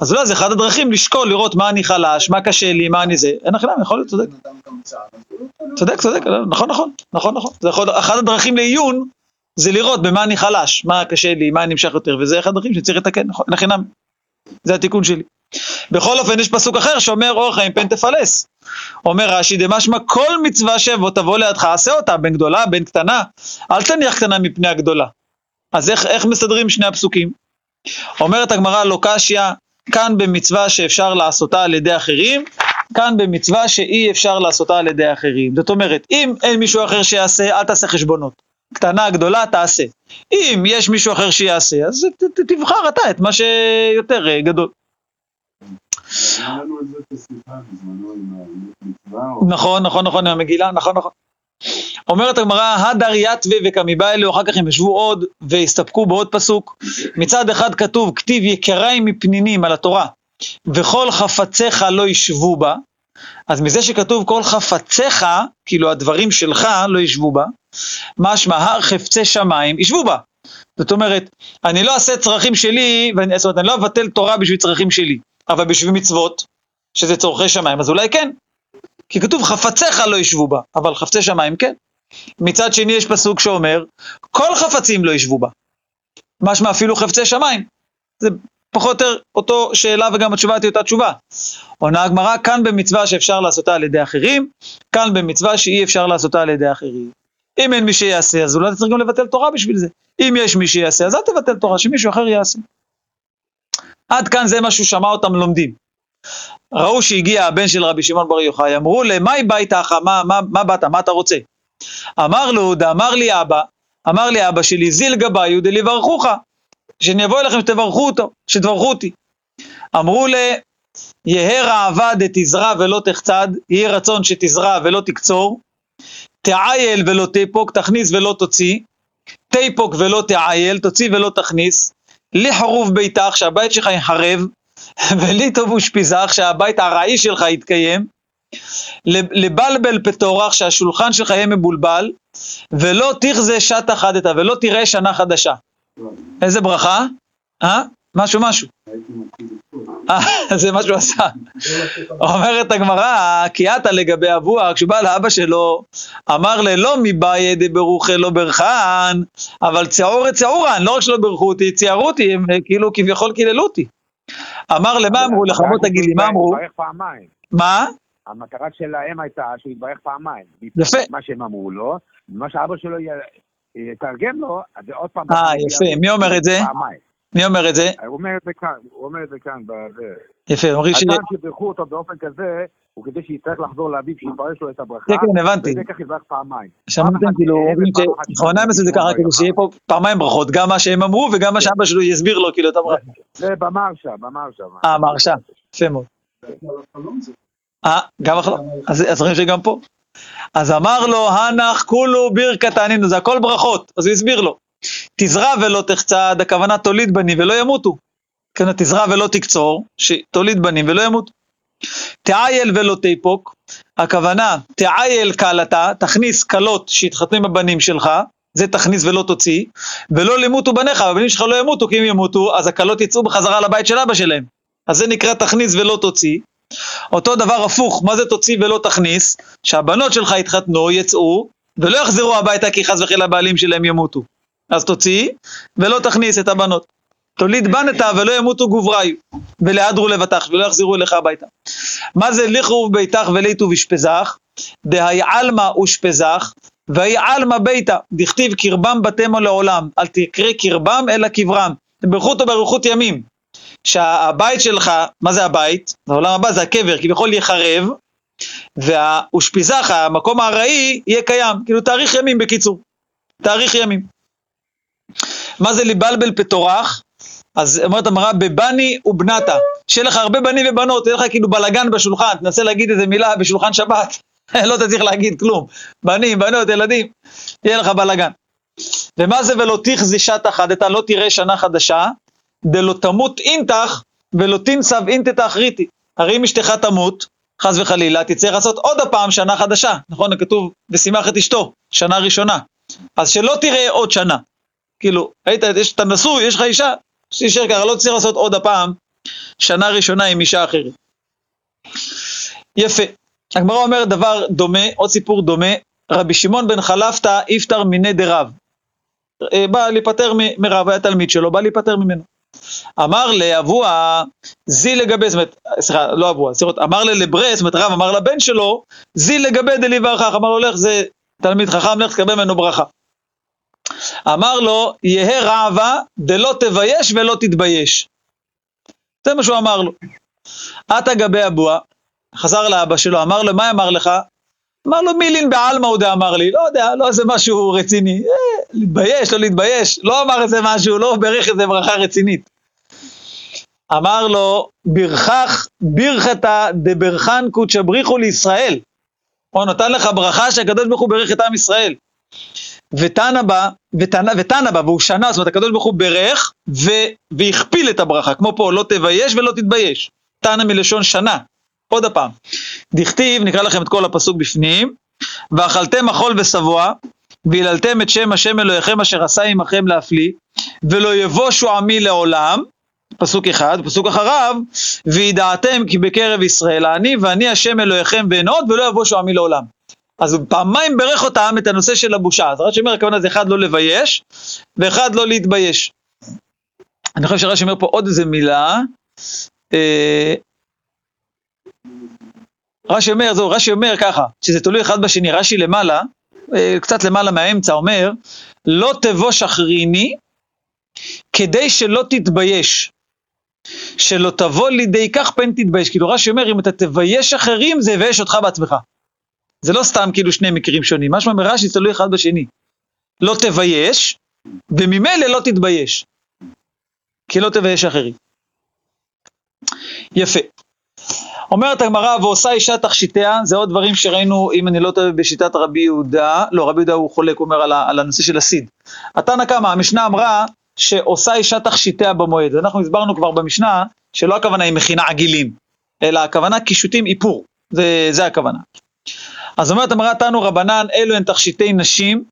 A: אז אולי זה אחת הדרכים לשקול, לראות מה אני חלש, מה קשה לי, מה אני זה. אין לך יכול להיות, צודק.
E: לא
A: צודק, צודק, נכון, נכון, נכון, נכון. זה יכול, אחת הדרכים לעיון זה לראות במה אני חלש, מה קשה לי, מה אני נמשך יותר, וזה אחד הדרכים שצריך לתקן, נכון, אין חינם. זה התיקון שלי. בכל אופן, יש פסוק אחר שאומר, אור חיים פן תפלס. אומר רש"י, דמשמע כל מצווה שבו תבוא לידך, עשה אותה, בין גדולה, בין קטנה, אל תניח קטנה מפני הגדולה. אז איך, איך מסדרים שני הפסוקים? אומרת הגמרא, לא קשיא, כאן במצווה שאפשר לעשותה על ידי אחרים, כאן במצווה שאי אפשר לעשותה על ידי אחרים. זאת אומרת, אם אין מישהו אחר שיעשה, אל תעשה חשבונות. קטנה, גדולה, תעשה. אם יש מישהו אחר שיעשה, אז ת, ת, תבחר אתה את מה שיותר אה, גדול. נכון, נכון, נכון, עם המגילה, נכון, נכון. אומרת הגמרא, הדר יתווה וכמיבא אלו, אחר כך הם ישבו עוד והסתפקו בעוד פסוק. מצד אחד כתוב, כתיב יקריים מפנינים על התורה, וכל חפציך לא ישבו בה. אז מזה שכתוב כל חפציך, כאילו הדברים שלך לא ישבו בה, משמע הר חפצי שמיים ישבו בה. זאת אומרת, אני לא אעשה צרכים שלי, ואני, זאת אומרת, אני לא אבטל תורה בשביל צרכים שלי, אבל בשביל מצוות, שזה צורכי שמיים, אז אולי כן. כי כתוב חפציך לא ישבו בה, אבל חפצי שמיים כן. מצד שני יש פסוק שאומר, כל חפצים לא ישבו בה. משמע אפילו חפצי שמיים. זה פחות או יותר אותו שאלה וגם התשובה תהיה אותה תשובה. עונה הגמרא, כאן במצווה שאפשר לעשותה על ידי אחרים, כאן במצווה שאי אפשר לעשותה על ידי אחרים. אם אין מי שיעשה, אז אולי צריך גם לבטל תורה בשביל זה. אם יש מי שיעשה, אז אל תבטל תורה, שמישהו אחר יעשה. עד כאן זה מה שהוא שמע אותם לומדים. ראו שהגיע הבן של רבי שמעון בר יוחאי, אמרו למאי בית אחא, מה, מה, מה באת, מה אתה רוצה? אמר לו, דאמר לי אבא, אמר לי אבא שלי, זיל גבאיו דליברכוך, שאני אבוא אליכם שתברכו אותו, שתברכו אותי. אמרו ל... יהא ראווה דתזרע ולא תחצד, יהי רצון שתזרע ולא תקצור, תעייל ולא תיפוק, תכניס ולא תוציא, תיפוק ולא תעייל, תוציא ולא תכניס, לחרוב ביתך, שהבית שלך יחרב, ולי טוב ושפיזך, שהבית הרעי שלך יתקיים, לבלבל פטורח, שהשולחן שלך יהיה מבולבל, ולא תכזה שעת אחדתה, ולא תראה שנה חדשה. איזה ברכה? אה? משהו משהו. אה, זה מה שהוא עשה. אומרת הגמרא, כי עתה לגבי אבוה, כשהוא בא לאבא שלו, אמר לה, לא מבעיה דברוכה לא ברכן, אבל צעורי צעורן, לא רק שלא ברכו אותי, ציערו אותי, הם אה, כאילו כביכול קיללו אותי. אמר למה אמרו לך, בוא תגיד לי, מה אמרו? מה?
C: המטרה שלהם הייתה שהוא יתברך פעמיים.
A: יפה.
C: מה שהם אמרו לו, ומה שאבא שלו יתרגם לו, אז זה עוד פעם...
A: אה, יפה. מי אומר את זה? מי אומר את זה?
C: הוא אומר את זה כאן, הוא אומר את זה כאן.
A: יפה, אומרים ש...
C: אדם שבירכו אותו באופן כזה, הוא כדי שיצטרך לחזור לאביו, שיפרש לו את הברכה.
A: כן, כן, הבנתי.
C: וזה כך יתברך פעמיים.
A: שמעתם כאילו, אומרים
C: אחת
A: שכווניים עשו את זה ככה. כאילו שיהיה פה פעמיים ברכות, גם מה שהם אמרו וגם מה שאבא שלו יסביר לו, כאילו, את הברכה.
C: זה במרשה, במרשה.
A: אה, מרשה, יפה מאוד.
E: החלום זה
A: אה, גם החלום. אז אז רואים שגם פה. אז אמר לו, הנח כולו ברכת ענינו, זה הכל ברכות. אז הוא הסביר לו. תזרע ולא תחצד, הכוונה תוליד בנים ולא ימותו. כן, תזרע ולא תקצור, שתוליד בנים ולא ימותו. תעייל ולא תיפוק, הכוונה תעייל כלתה, תכניס כלות שיתחתנו עם הבנים שלך, זה תכניס ולא תוציא, ולא למותו בניך, הבנים שלך לא ימותו, כי אם ימותו, אז הכלות יצאו בחזרה לבית של אבא שלהם. אז זה נקרא תכניס ולא תוציא. אותו דבר הפוך, מה זה תוציא ולא תכניס? שהבנות שלך יתחתנו, יצאו, ולא יחזרו הביתה כי חס וחלילה הבעלים שלהם ימותו. אז תוציא, ולא תכניס את הבנות. תוליד בנתה ולא ימותו גובריו, ולהדרו לבטח, ולא יחזרו אליך הביתה. מה זה לכרוב ביתך וליטו ושפזך? דהי עלמא ושפזך, והי עלמא ביתה, דכתיב קרבם בתמו לעולם, אל תקרא קרבם אלא קברם. ברכו אותו באריכות ימים. שהבית שלך, מה זה הבית? העולם הבא זה הקבר, כביכול יחרב, והאושפיזך, המקום הארעי, יהיה קיים. כאילו תאריך ימים בקיצור. תאריך ימים. מה זה לבלבל פטורח? אז אומרת המראה, בבני ובנתה. שיהיה לך הרבה בנים ובנות, יהיה לך כאילו בלגן בשולחן, תנסה להגיד איזה מילה בשולחן שבת, לא תצליח להגיד כלום. בנים, בנות, ילדים, יהיה לך בלגן. ומה זה ולא תכזי שעת אחדתה, לא תראה שנה חדשה, דלא תמות אינתך ולא תנסב אינתתך ריתי. הרי אם אשתך תמות, חס וחלילה, תצטרך לעשות עוד הפעם שנה חדשה. נכון, כתוב, ושימח את אשתו, שנה ראשונה. אז שלא תראה עוד שנה. כאילו, היית, יש, אתה נשוי, יש לך אישה, תישאר ככה, לא צריך לעשות עוד הפעם שנה ראשונה עם אישה אחרת. יפה. הגמרא אומרת דבר דומה, עוד סיפור דומה, רבי שמעון בן חלפתא איפטר מיני דרב. אה, בא להיפטר מרב, היה תלמיד שלו, בא להיפטר ממנו. אמר לאבוה, זי לגבי, זאת אומרת, סליחה, לא אבוה, סליחה, אמר לברס, זאת אומרת, רב אמר לבן שלו, זי לגבי דליברכך, אמר לו, לך, זה תלמיד חכם, לך תקבל ממנו ברכה. אמר לו, יהא רעבה דלא תבייש ולא תתבייש. זה מה שהוא אמר לו. עתה גבי אבוה, חזר לאבא שלו, אמר לו, מה אמר לך? אמר לו, מילין בעלמא הוא דאמר לי, לא יודע, לא איזה משהו רציני, אה, להתבייש, לא להתבייש, לא אמר איזה משהו, לא ברך איזה ברכה רצינית. אמר לו, ברכך ברכתא דברכן קודשא בריחו לישראל. הוא נתן לך ברכה שהקדוש ברוך הוא ברך את עם ישראל. ותנא בה, ותנא, בה, והוא שנה, זאת אומרת הקדוש ברוך הוא ברך והכפיל את הברכה, כמו פה, לא תבייש ולא תתבייש. תנא מלשון שנה. עוד הפעם. דכתיב, נקרא לכם את כל הפסוק בפנים, ואכלתם מחול ושבוע, והיללתם את שם השם אלוהיכם אשר עשה עמכם להפליא, ולא יבושו עמי לעולם, פסוק אחד, פסוק אחריו, וידעתם כי בקרב ישראל אני, ואני השם אלוהיכם ואין עוד, ולא יבושו עמי לעולם. אז פעמיים בירך אותם את הנושא של הבושה. אז רש"י אומר, הכוונה זה אחד לא לבייש, ואחד לא להתבייש. אני חושב שרש"י אומר פה עוד איזה מילה. אה, רש"י אומר, זהו, רש"י אומר ככה, שזה תלוי אחד בשני, רש"י למעלה, אה, קצת למעלה מהאמצע, אומר, לא תבוש אחריני, כדי שלא תתבייש. שלא תבוא לידי כך פן תתבייש. כאילו רש"י אומר, אם אתה תבייש אחרים, זה יבייש אותך בעצמך. זה לא סתם כאילו שני מקרים שונים, משמע מרש"י תלוי אחד בשני. לא תבייש, וממילא לא תתבייש. כי לא תבייש אחרים. יפה. אומרת הגמרא, ועושה אישה תכשיטיה, זה עוד דברים שראינו, אם אני לא טועה, בשיטת רבי יהודה, לא, רבי יהודה הוא חולק, הוא אומר על, על הנושא של הסיד. התנא קמא, המשנה אמרה שעושה אישה תכשיטיה במועד. אנחנו הסברנו כבר במשנה, שלא הכוונה היא מכינה עגילים, אלא הכוונה קישוטים איפור, זה, זה הכוונה. אז אומרת אמרה תנו רבנן, אלו הן תכשיטי נשים,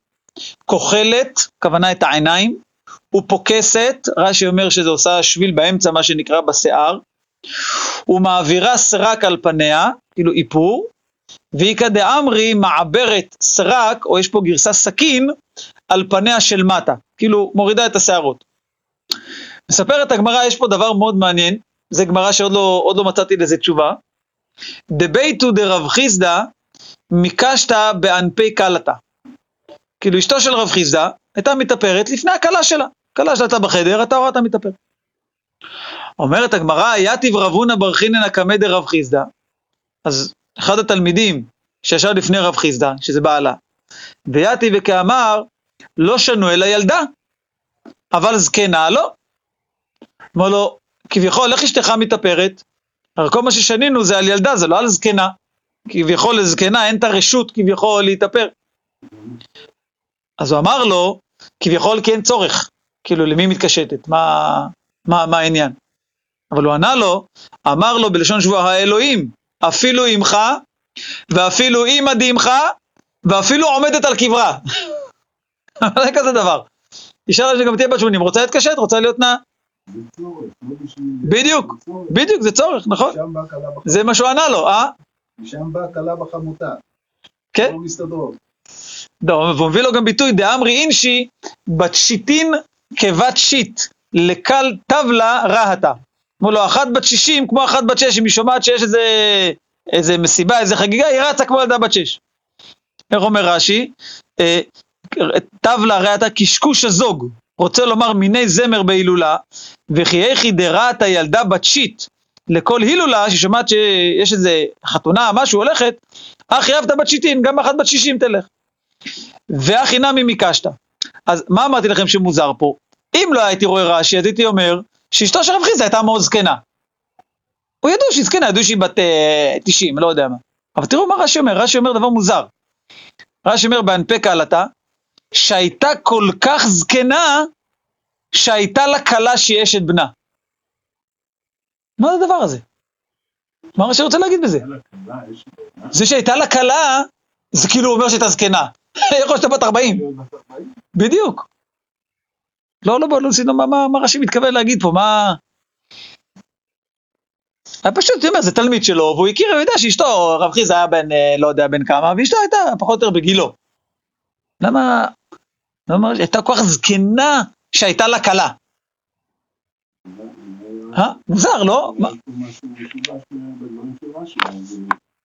A: כוחלת, כוונה את העיניים, ופוקסת, רש"י אומר שזה עושה שביל באמצע, מה שנקרא בשיער, ומעבירה סרק על פניה, כאילו איפור, ואיכא דאמרי מעברת סרק, או יש פה גרסה סכין, על פניה של מטה, כאילו מורידה את השערות. מספרת הגמרא, יש פה דבר מאוד מעניין, זה גמרא שעוד לא, לא מצאתי לזה תשובה. דביתו דרב חיסדא מקשתא בענפי קלתא. כאילו אשתו של רב חיסדא הייתה מתאפרת לפני הכלה שלה. כלה שלה הייתה בחדר, הייתה רואה אותה מתאפרת. אומרת הגמרא, יתיב רבונה ברכינן הקמא דרב חיסדא. אז אחד התלמידים שישב לפני רב חיסדא, שזה בעלה, ויתיב וכאמר, לא שנו אלא ילדה, אבל זקנה לא. אמר לו, כביכול, איך אשתך מתאפרת? הרי כל מה ששנינו זה על ילדה, זה לא על זקנה. כביכול לזקנה אין את הרשות כביכול להתאפר. אז הוא אמר לו, כביכול כי אין צורך. כאילו, למי מתקשטת? מה, מה, מה העניין? אבל הוא ענה לו, אמר לו בלשון שבוע האלוהים, אפילו עמך, ואפילו עם עמך, ואפילו עומדת על קברה. זה כזה דבר. אישה שגם תהיה בת 80, רוצה להתקשט, רוצה להיות נאה. בדיוק, בדיוק, זה צורך, נכון? זה מה שהוא ענה לו, אה?
E: משם באה כלה בחמותה.
A: כן.
E: לא מסתדרות.
A: לא, והוא מביא לו גם ביטוי, דאמרי אינשי, בת שיטין כבת שיט, לקל טבלה רהתה. אמרו לו, אחת בת שישים כמו אחת בת שש, אם היא שומעת שיש איזה, איזה מסיבה, איזה חגיגה, היא רצה כמו ילדה בת שש. איך אומר רש"י? אה, טבלה רהתה קשקוש הזוג, רוצה לומר מיני זמר בהילולה, וכי איכי דרהתה ילדה בת שיט, לכל הילולה ששומעת שיש איזה חתונה, משהו הולכת, אך יאהבת בת שיטין, גם אחת בת שישים תלך. ואחי נמי מקשת. אז מה אמרתי לכם שמוזר פה? אם לא הייתי רואה רש"י, אז הייתי אומר שאשתו של רב חיסדא הייתה מאוד זקנה. הוא ידעו שהיא זקנה, ידעו שהיא בת uh, 90, לא יודע מה. אבל תראו מה רש"י אומר, רש"י אומר דבר מוזר. רש"י אומר בהנפק העלתה, שהייתה כל כך זקנה, שהייתה לה כלה שהיא אשת בנה. מה זה הדבר הזה? מה רש"י רוצה להגיד בזה? זה שהייתה לה כלה, זה כאילו אומר שהייתה זקנה. יכול להיות שאתה בת 40. בדיוק. לא, לא, לא, לא, מה, מה, מה רש"י מתכוון להגיד פה, מה... היה פשוט, אתה אומר, זה תלמיד שלו, והוא הכיר, הוא יודע שאשתו, רב חיזה היה בן, אה, לא יודע בן כמה, ואשתו הייתה פחות או יותר בגילו. למה, למה, הייתה כל כך זקנה שהייתה לה כלה. אה? מוזר, לא? מה?
B: משהו משולש בדברים של רש"י, איזה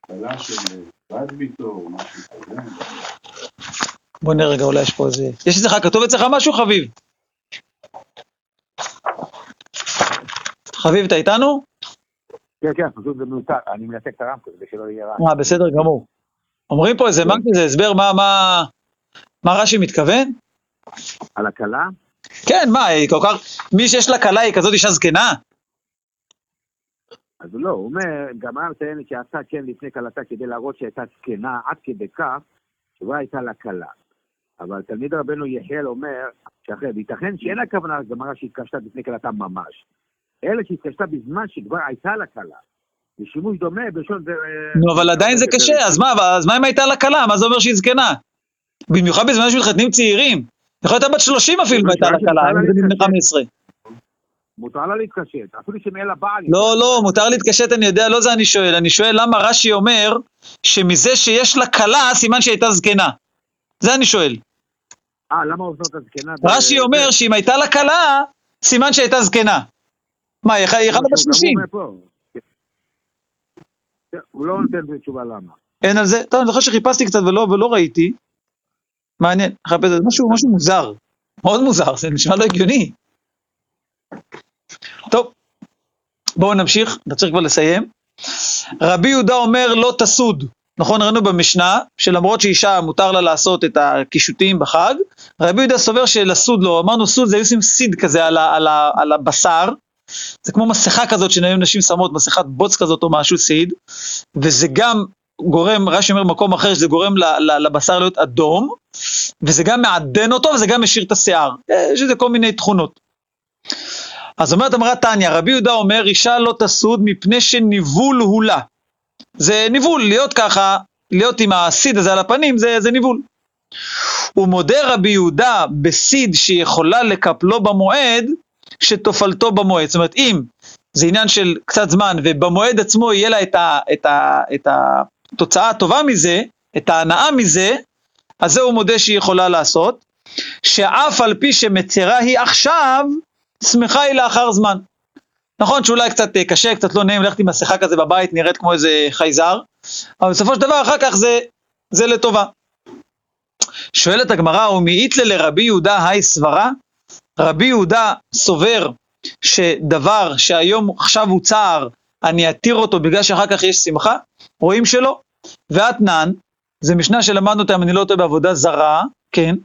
B: קלה של בת ביתו, או משהו כזה.
A: בוא נראה רגע, אולי יש פה איזה... יש אצלך, כתוב אצלך משהו, חביב? חביב, אתה איתנו?
C: כן, כן, פשוט זה מיותר, אני מנתק את הרמקול כדי שלא יהיה רעש.
A: אה, בסדר גמור. אומרים פה איזה מה כזה, הסבר מה, מה, מה רש"י מתכוון?
C: על הכלה?
A: כן, מה, היא כל כך, מי שיש לה כלה היא כזאת אישה זקנה?
C: אז לא, הוא אומר, גמרא מציינת שעשה כן לפני כלתה כדי להראות שהייתה זקנה עד כדי כך שכבר הייתה לה כלה. אבל תלמיד רבנו יחיאל אומר, שאחרי, וייתכן שאין הכוונה לגמרא שהתקשתה לפני כלתה ממש, אלא שהתקשתה בזמן שכבר הייתה לה כלה. זה שימוש דומה בלשון זה...
A: נו, אבל עדיין זה קשה, אז מה, אז מה אם הייתה לה כלה? מה זה אומר שהיא זקנה? במיוחד בזמן שמתחתנים צעירים. יכול להיות בת 30 אפילו והייתה לה כלה, אם זה בני 15.
C: מותר לה להתקשט, אפילו שאם אין לה בעל.
A: לא, לא, מותר להתקשט, אני יודע, לא זה אני שואל. אני שואל למה רש"י אומר שמזה שיש לה כלה, סימן שהייתה זקנה. זה אני שואל.
C: אה, למה עובדות הזקנה?
A: רש"י אומר שאם הייתה לה כלה, סימן שהייתה זקנה. מה, היא יכלה בת
C: הוא לא נותן תשובה למה.
A: אין על זה? טוב, אני זוכר שחיפשתי קצת ולא, ראיתי. מעניין, חפש על זה. משהו, משהו מוזר. מאוד מוזר, זה נשמע לא הגיוני. טוב, בואו נמשיך, אתה צריך כבר לסיים. רבי יהודה אומר לא תסוד. נכון, ראינו במשנה, שלמרות שאישה מותר לה לעשות את הקישוטים בחג, רבי יהודה סובר שלסוד לא, אמרנו סוד זה היו עושים סיד כזה על, ה, על, ה, על הבשר, זה כמו מסכה כזאת שהיום נשים שמות, מסכת בוץ כזאת או משהו סיד, וזה גם גורם, רש"י אומר במקום אחר, שזה גורם לבשר להיות אדום, וזה גם מעדן אותו וזה גם משאיר את השיער, יש לזה כל מיני תכונות. אז אומרת אמרה תניא, רבי יהודה אומר, אישה לא תסוד מפני שניבול הוא לה. זה ניבול, להיות ככה, להיות עם הסיד הזה על הפנים, זה, זה ניבול. הוא מודה רבי יהודה בסיד שיכולה לקפלו במועד, שתופלתו במועד. זאת אומרת, אם זה עניין של קצת זמן, ובמועד עצמו יהיה לה את, ה, את, ה, את התוצאה הטובה מזה, את ההנאה מזה, אז זה הוא מודה שהיא יכולה לעשות, שאף על פי שמצרה היא עכשיו, שמחה היא לאחר זמן. נכון שאולי קצת אה, קשה, קצת לא נעים ללכת עם מסכה כזה בבית, נראית כמו איזה חייזר, אבל בסופו של דבר אחר כך זה, זה לטובה. שואלת הגמרא, ומאיתלה לרבי יהודה היי סברה? רבי יהודה סובר שדבר שהיום עכשיו הוא צער, אני אתיר אותו בגלל שאחר כך יש שמחה? רואים שלא. ואתנן, זה משנה שלמדנו אותה, אם אני לא טועה, בעבודה זרה, כן?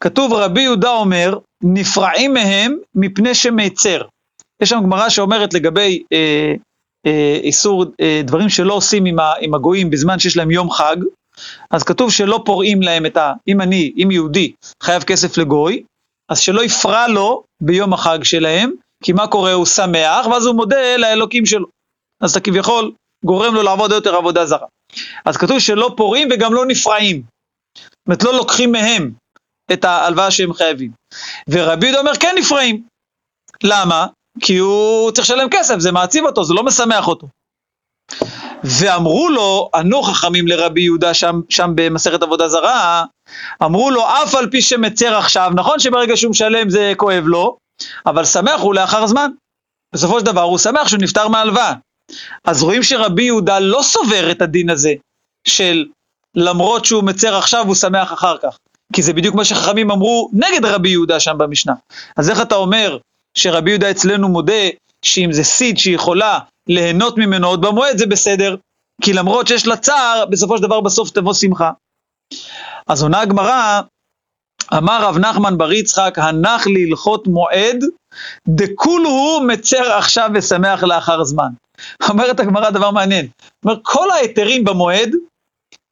A: כתוב רבי יהודה אומר, נפרעים מהם מפני שמיצר. יש שם גמרא שאומרת לגבי אה, אה, איסור אה, דברים שלא עושים עם, ה, עם הגויים בזמן שיש להם יום חג, אז כתוב שלא פורעים להם את ה... אם אני, אם יהודי, חייב כסף לגוי, אז שלא יפרע לו ביום החג שלהם, כי מה קורה? הוא שמח, ואז הוא מודה לאלוקים שלו. אז אתה כביכול גורם לו לעבוד יותר עבודה זרה. אז כתוב שלא פורעים וגם לא נפרעים. זאת אומרת, לא לוקחים מהם את ההלוואה שהם חייבים. ורבי יהודה אומר, כן נפרעים. למה? כי הוא צריך לשלם כסף, זה מעציב אותו, זה לא משמח אותו. ואמרו לו, ענו חכמים לרבי יהודה שם, שם במסכת עבודה זרה, אמרו לו, אף על פי שמצר עכשיו, נכון שברגע שהוא משלם זה כואב לו, אבל שמח הוא לאחר זמן. בסופו של דבר הוא שמח שהוא נפטר מהלוואה. אז רואים שרבי יהודה לא סובר את הדין הזה, של למרות שהוא מצר עכשיו הוא שמח אחר כך. כי זה בדיוק מה שחכמים אמרו נגד רבי יהודה שם במשנה. אז איך אתה אומר שרבי יהודה אצלנו מודה שאם זה סיד שהיא יכולה ליהנות ממנו עוד במועד זה בסדר, כי למרות שיש לה צער, בסופו של דבר בסוף תבוא שמחה. אז עונה הגמרא, אמר רב נחמן בר יצחק, הנח להלכות מועד, דכול הוא מצר עכשיו ושמח לאחר זמן. אומרת הגמרא דבר מעניין, אומר כל ההיתרים במועד,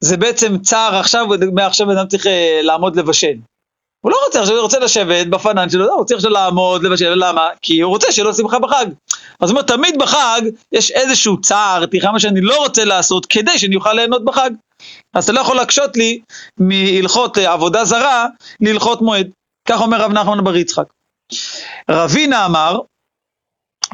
A: זה בעצם צער עכשיו, מעכשיו אדם צריך אה, לעמוד לבשל. הוא לא רוצה עכשיו, הוא רוצה לשבת בפנן שלו, לא, הוא צריך עכשיו לעמוד, לבשל, למה? כי הוא רוצה שיהיה לו שמחה בחג. אז הוא אומר, תמיד בחג יש איזשהו צער, תראה מה שאני לא רוצה לעשות, כדי שאני אוכל ליהנות בחג. אז אתה לא יכול להקשות לי מהלכות עבודה זרה להלכות מועד. כך אומר רב נחמן בר יצחק. רבינה אמר,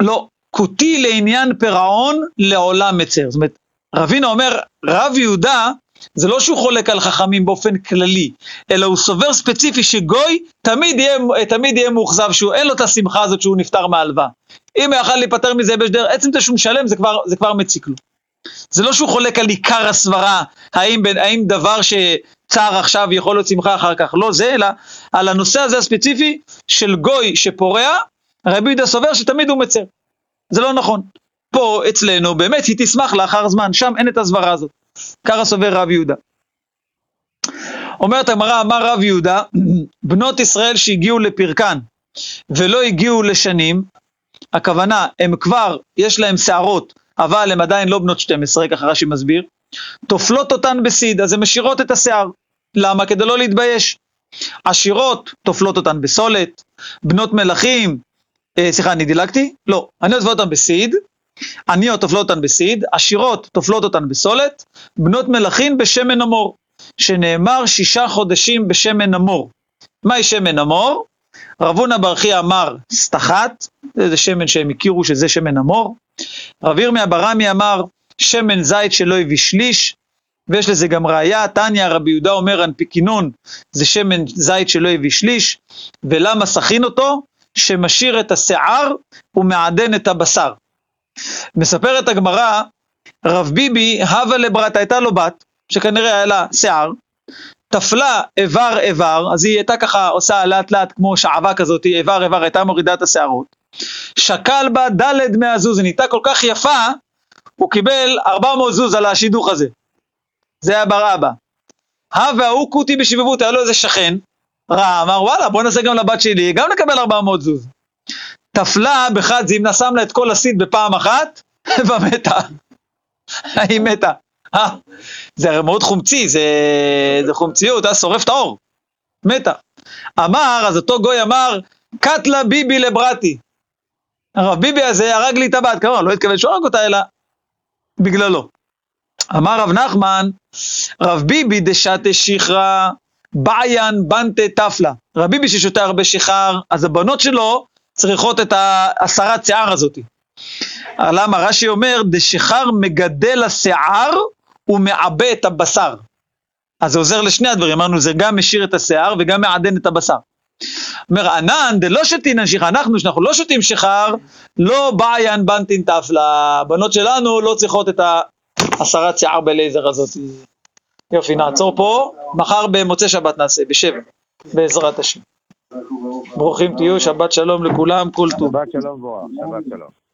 A: לא, כותי לעניין פירעון לעולם מצר. זאת אומרת, רבינה אומר, רב יהודה זה לא שהוא חולק על חכמים באופן כללי, אלא הוא סובר ספציפי שגוי תמיד יהיה, תמיד יהיה מאוכזב, שהוא אין לו את השמחה הזאת שהוא נפטר מהלוואה. אם הוא יכל להיפטר מזה בשדר, עצם זה שהוא משלם זה כבר, זה כבר מציק לו. זה לא שהוא חולק על עיקר הסברה, האם, האם דבר שצער עכשיו יכול להיות שמחה אחר כך, לא זה, אלא על הנושא הזה הספציפי של גוי שפורע, רבי יהודה סובר שתמיד הוא מצר. זה לא נכון. פה אצלנו באמת היא תשמח לאחר זמן, שם אין את הסברה הזאת. ככה סובר רב יהודה. אומרת הגמרא, אמר רב יהודה, בנות ישראל שהגיעו לפרקן ולא הגיעו לשנים, הכוונה, הם כבר, יש להם שערות, אבל הם עדיין לא בנות 12, ככה רש"י מסביר, טופלות אותן בסיד, אז הן משאירות את השיער. למה? כדי לא להתבייש. עשירות טופלות אותן בסולת, בנות מלכים, אה, סליחה, אני דילגתי? לא, אני עוזבות אותן בסיד, עניות טופלות אותן בסיד, עשירות טופלות אותן בסולת, בנות מלכים בשמן המור, שנאמר שישה חודשים בשמן המור. מהי שמן המור? רב הונא בר חייא אמר סתחת, זה שמן שהם הכירו שזה שמן המור. רב ירמיה ברמי אמר שמן זית שלא הביא שליש, ויש לזה גם ראייה, תניא רבי יהודה אומר אנפיקינון זה שמן זית שלא הביא שליש, ולמה סכין אותו? שמשאיר את השיער ומעדן את הבשר. מספרת הגמרא, רב ביבי, הווה לברת, הייתה לו בת, שכנראה היה לה שיער, טפלה איבר איבר, אז היא הייתה ככה עושה לאט לאט כמו שעווה כזאת, איבר איבר, הייתה מורידה את השערות. שקל בה דלת מהזוז, היא נהייתה כל כך יפה, הוא קיבל 400 זוז על השידוך הזה. זה היה בר אבא. הווה ההוא כותי בשבבות, היה לו איזה שכן, רע, אמר וואלה בוא נעשה גם לבת שלי, גם נקבל 400 זוז. טפלה בחד זימנה, שם לה את כל הסיד בפעם אחת, ומתה. היא מתה. אה, זה הרי מאוד חומצי, זה, זה חומציות, היה שורף את האור. מתה. אמר, אז אותו גוי אמר, קטלה ביבי לברתי. הרב ביבי הזה הרג לי את הבת, כמובן, לא התכוון שהוא הרג אותה, אלא בגללו. אמר רב נחמן, רב ביבי דשתה שכרה, בעיין בנטה תפלה. רב ביבי ששותה הרבה שיכר, אז הבנות שלו צריכות את הסרת שיער הזאת. למה? רש"י אומר, דשיכר מגדל השיער ומעבה את הבשר. אז זה עוזר לשני הדברים, אמרנו, זה גם משאיר את השיער וגם מעדן את הבשר. אומר, ענן דלא שתינן שיכר, אנחנו, שאנחנו לא שותים שיכר, לא בעיין בנטין תפלה. הבנות שלנו לא צריכות את הסרת שיער בלייזר הזאת. יופי, נעצור פה, מחר במוצאי שבת נעשה, בשבע, בעזרת השם. ברוכים תהיו, שבת שלום לכולם, כל טוב.
C: שבת שלום וברך, שבת שלום.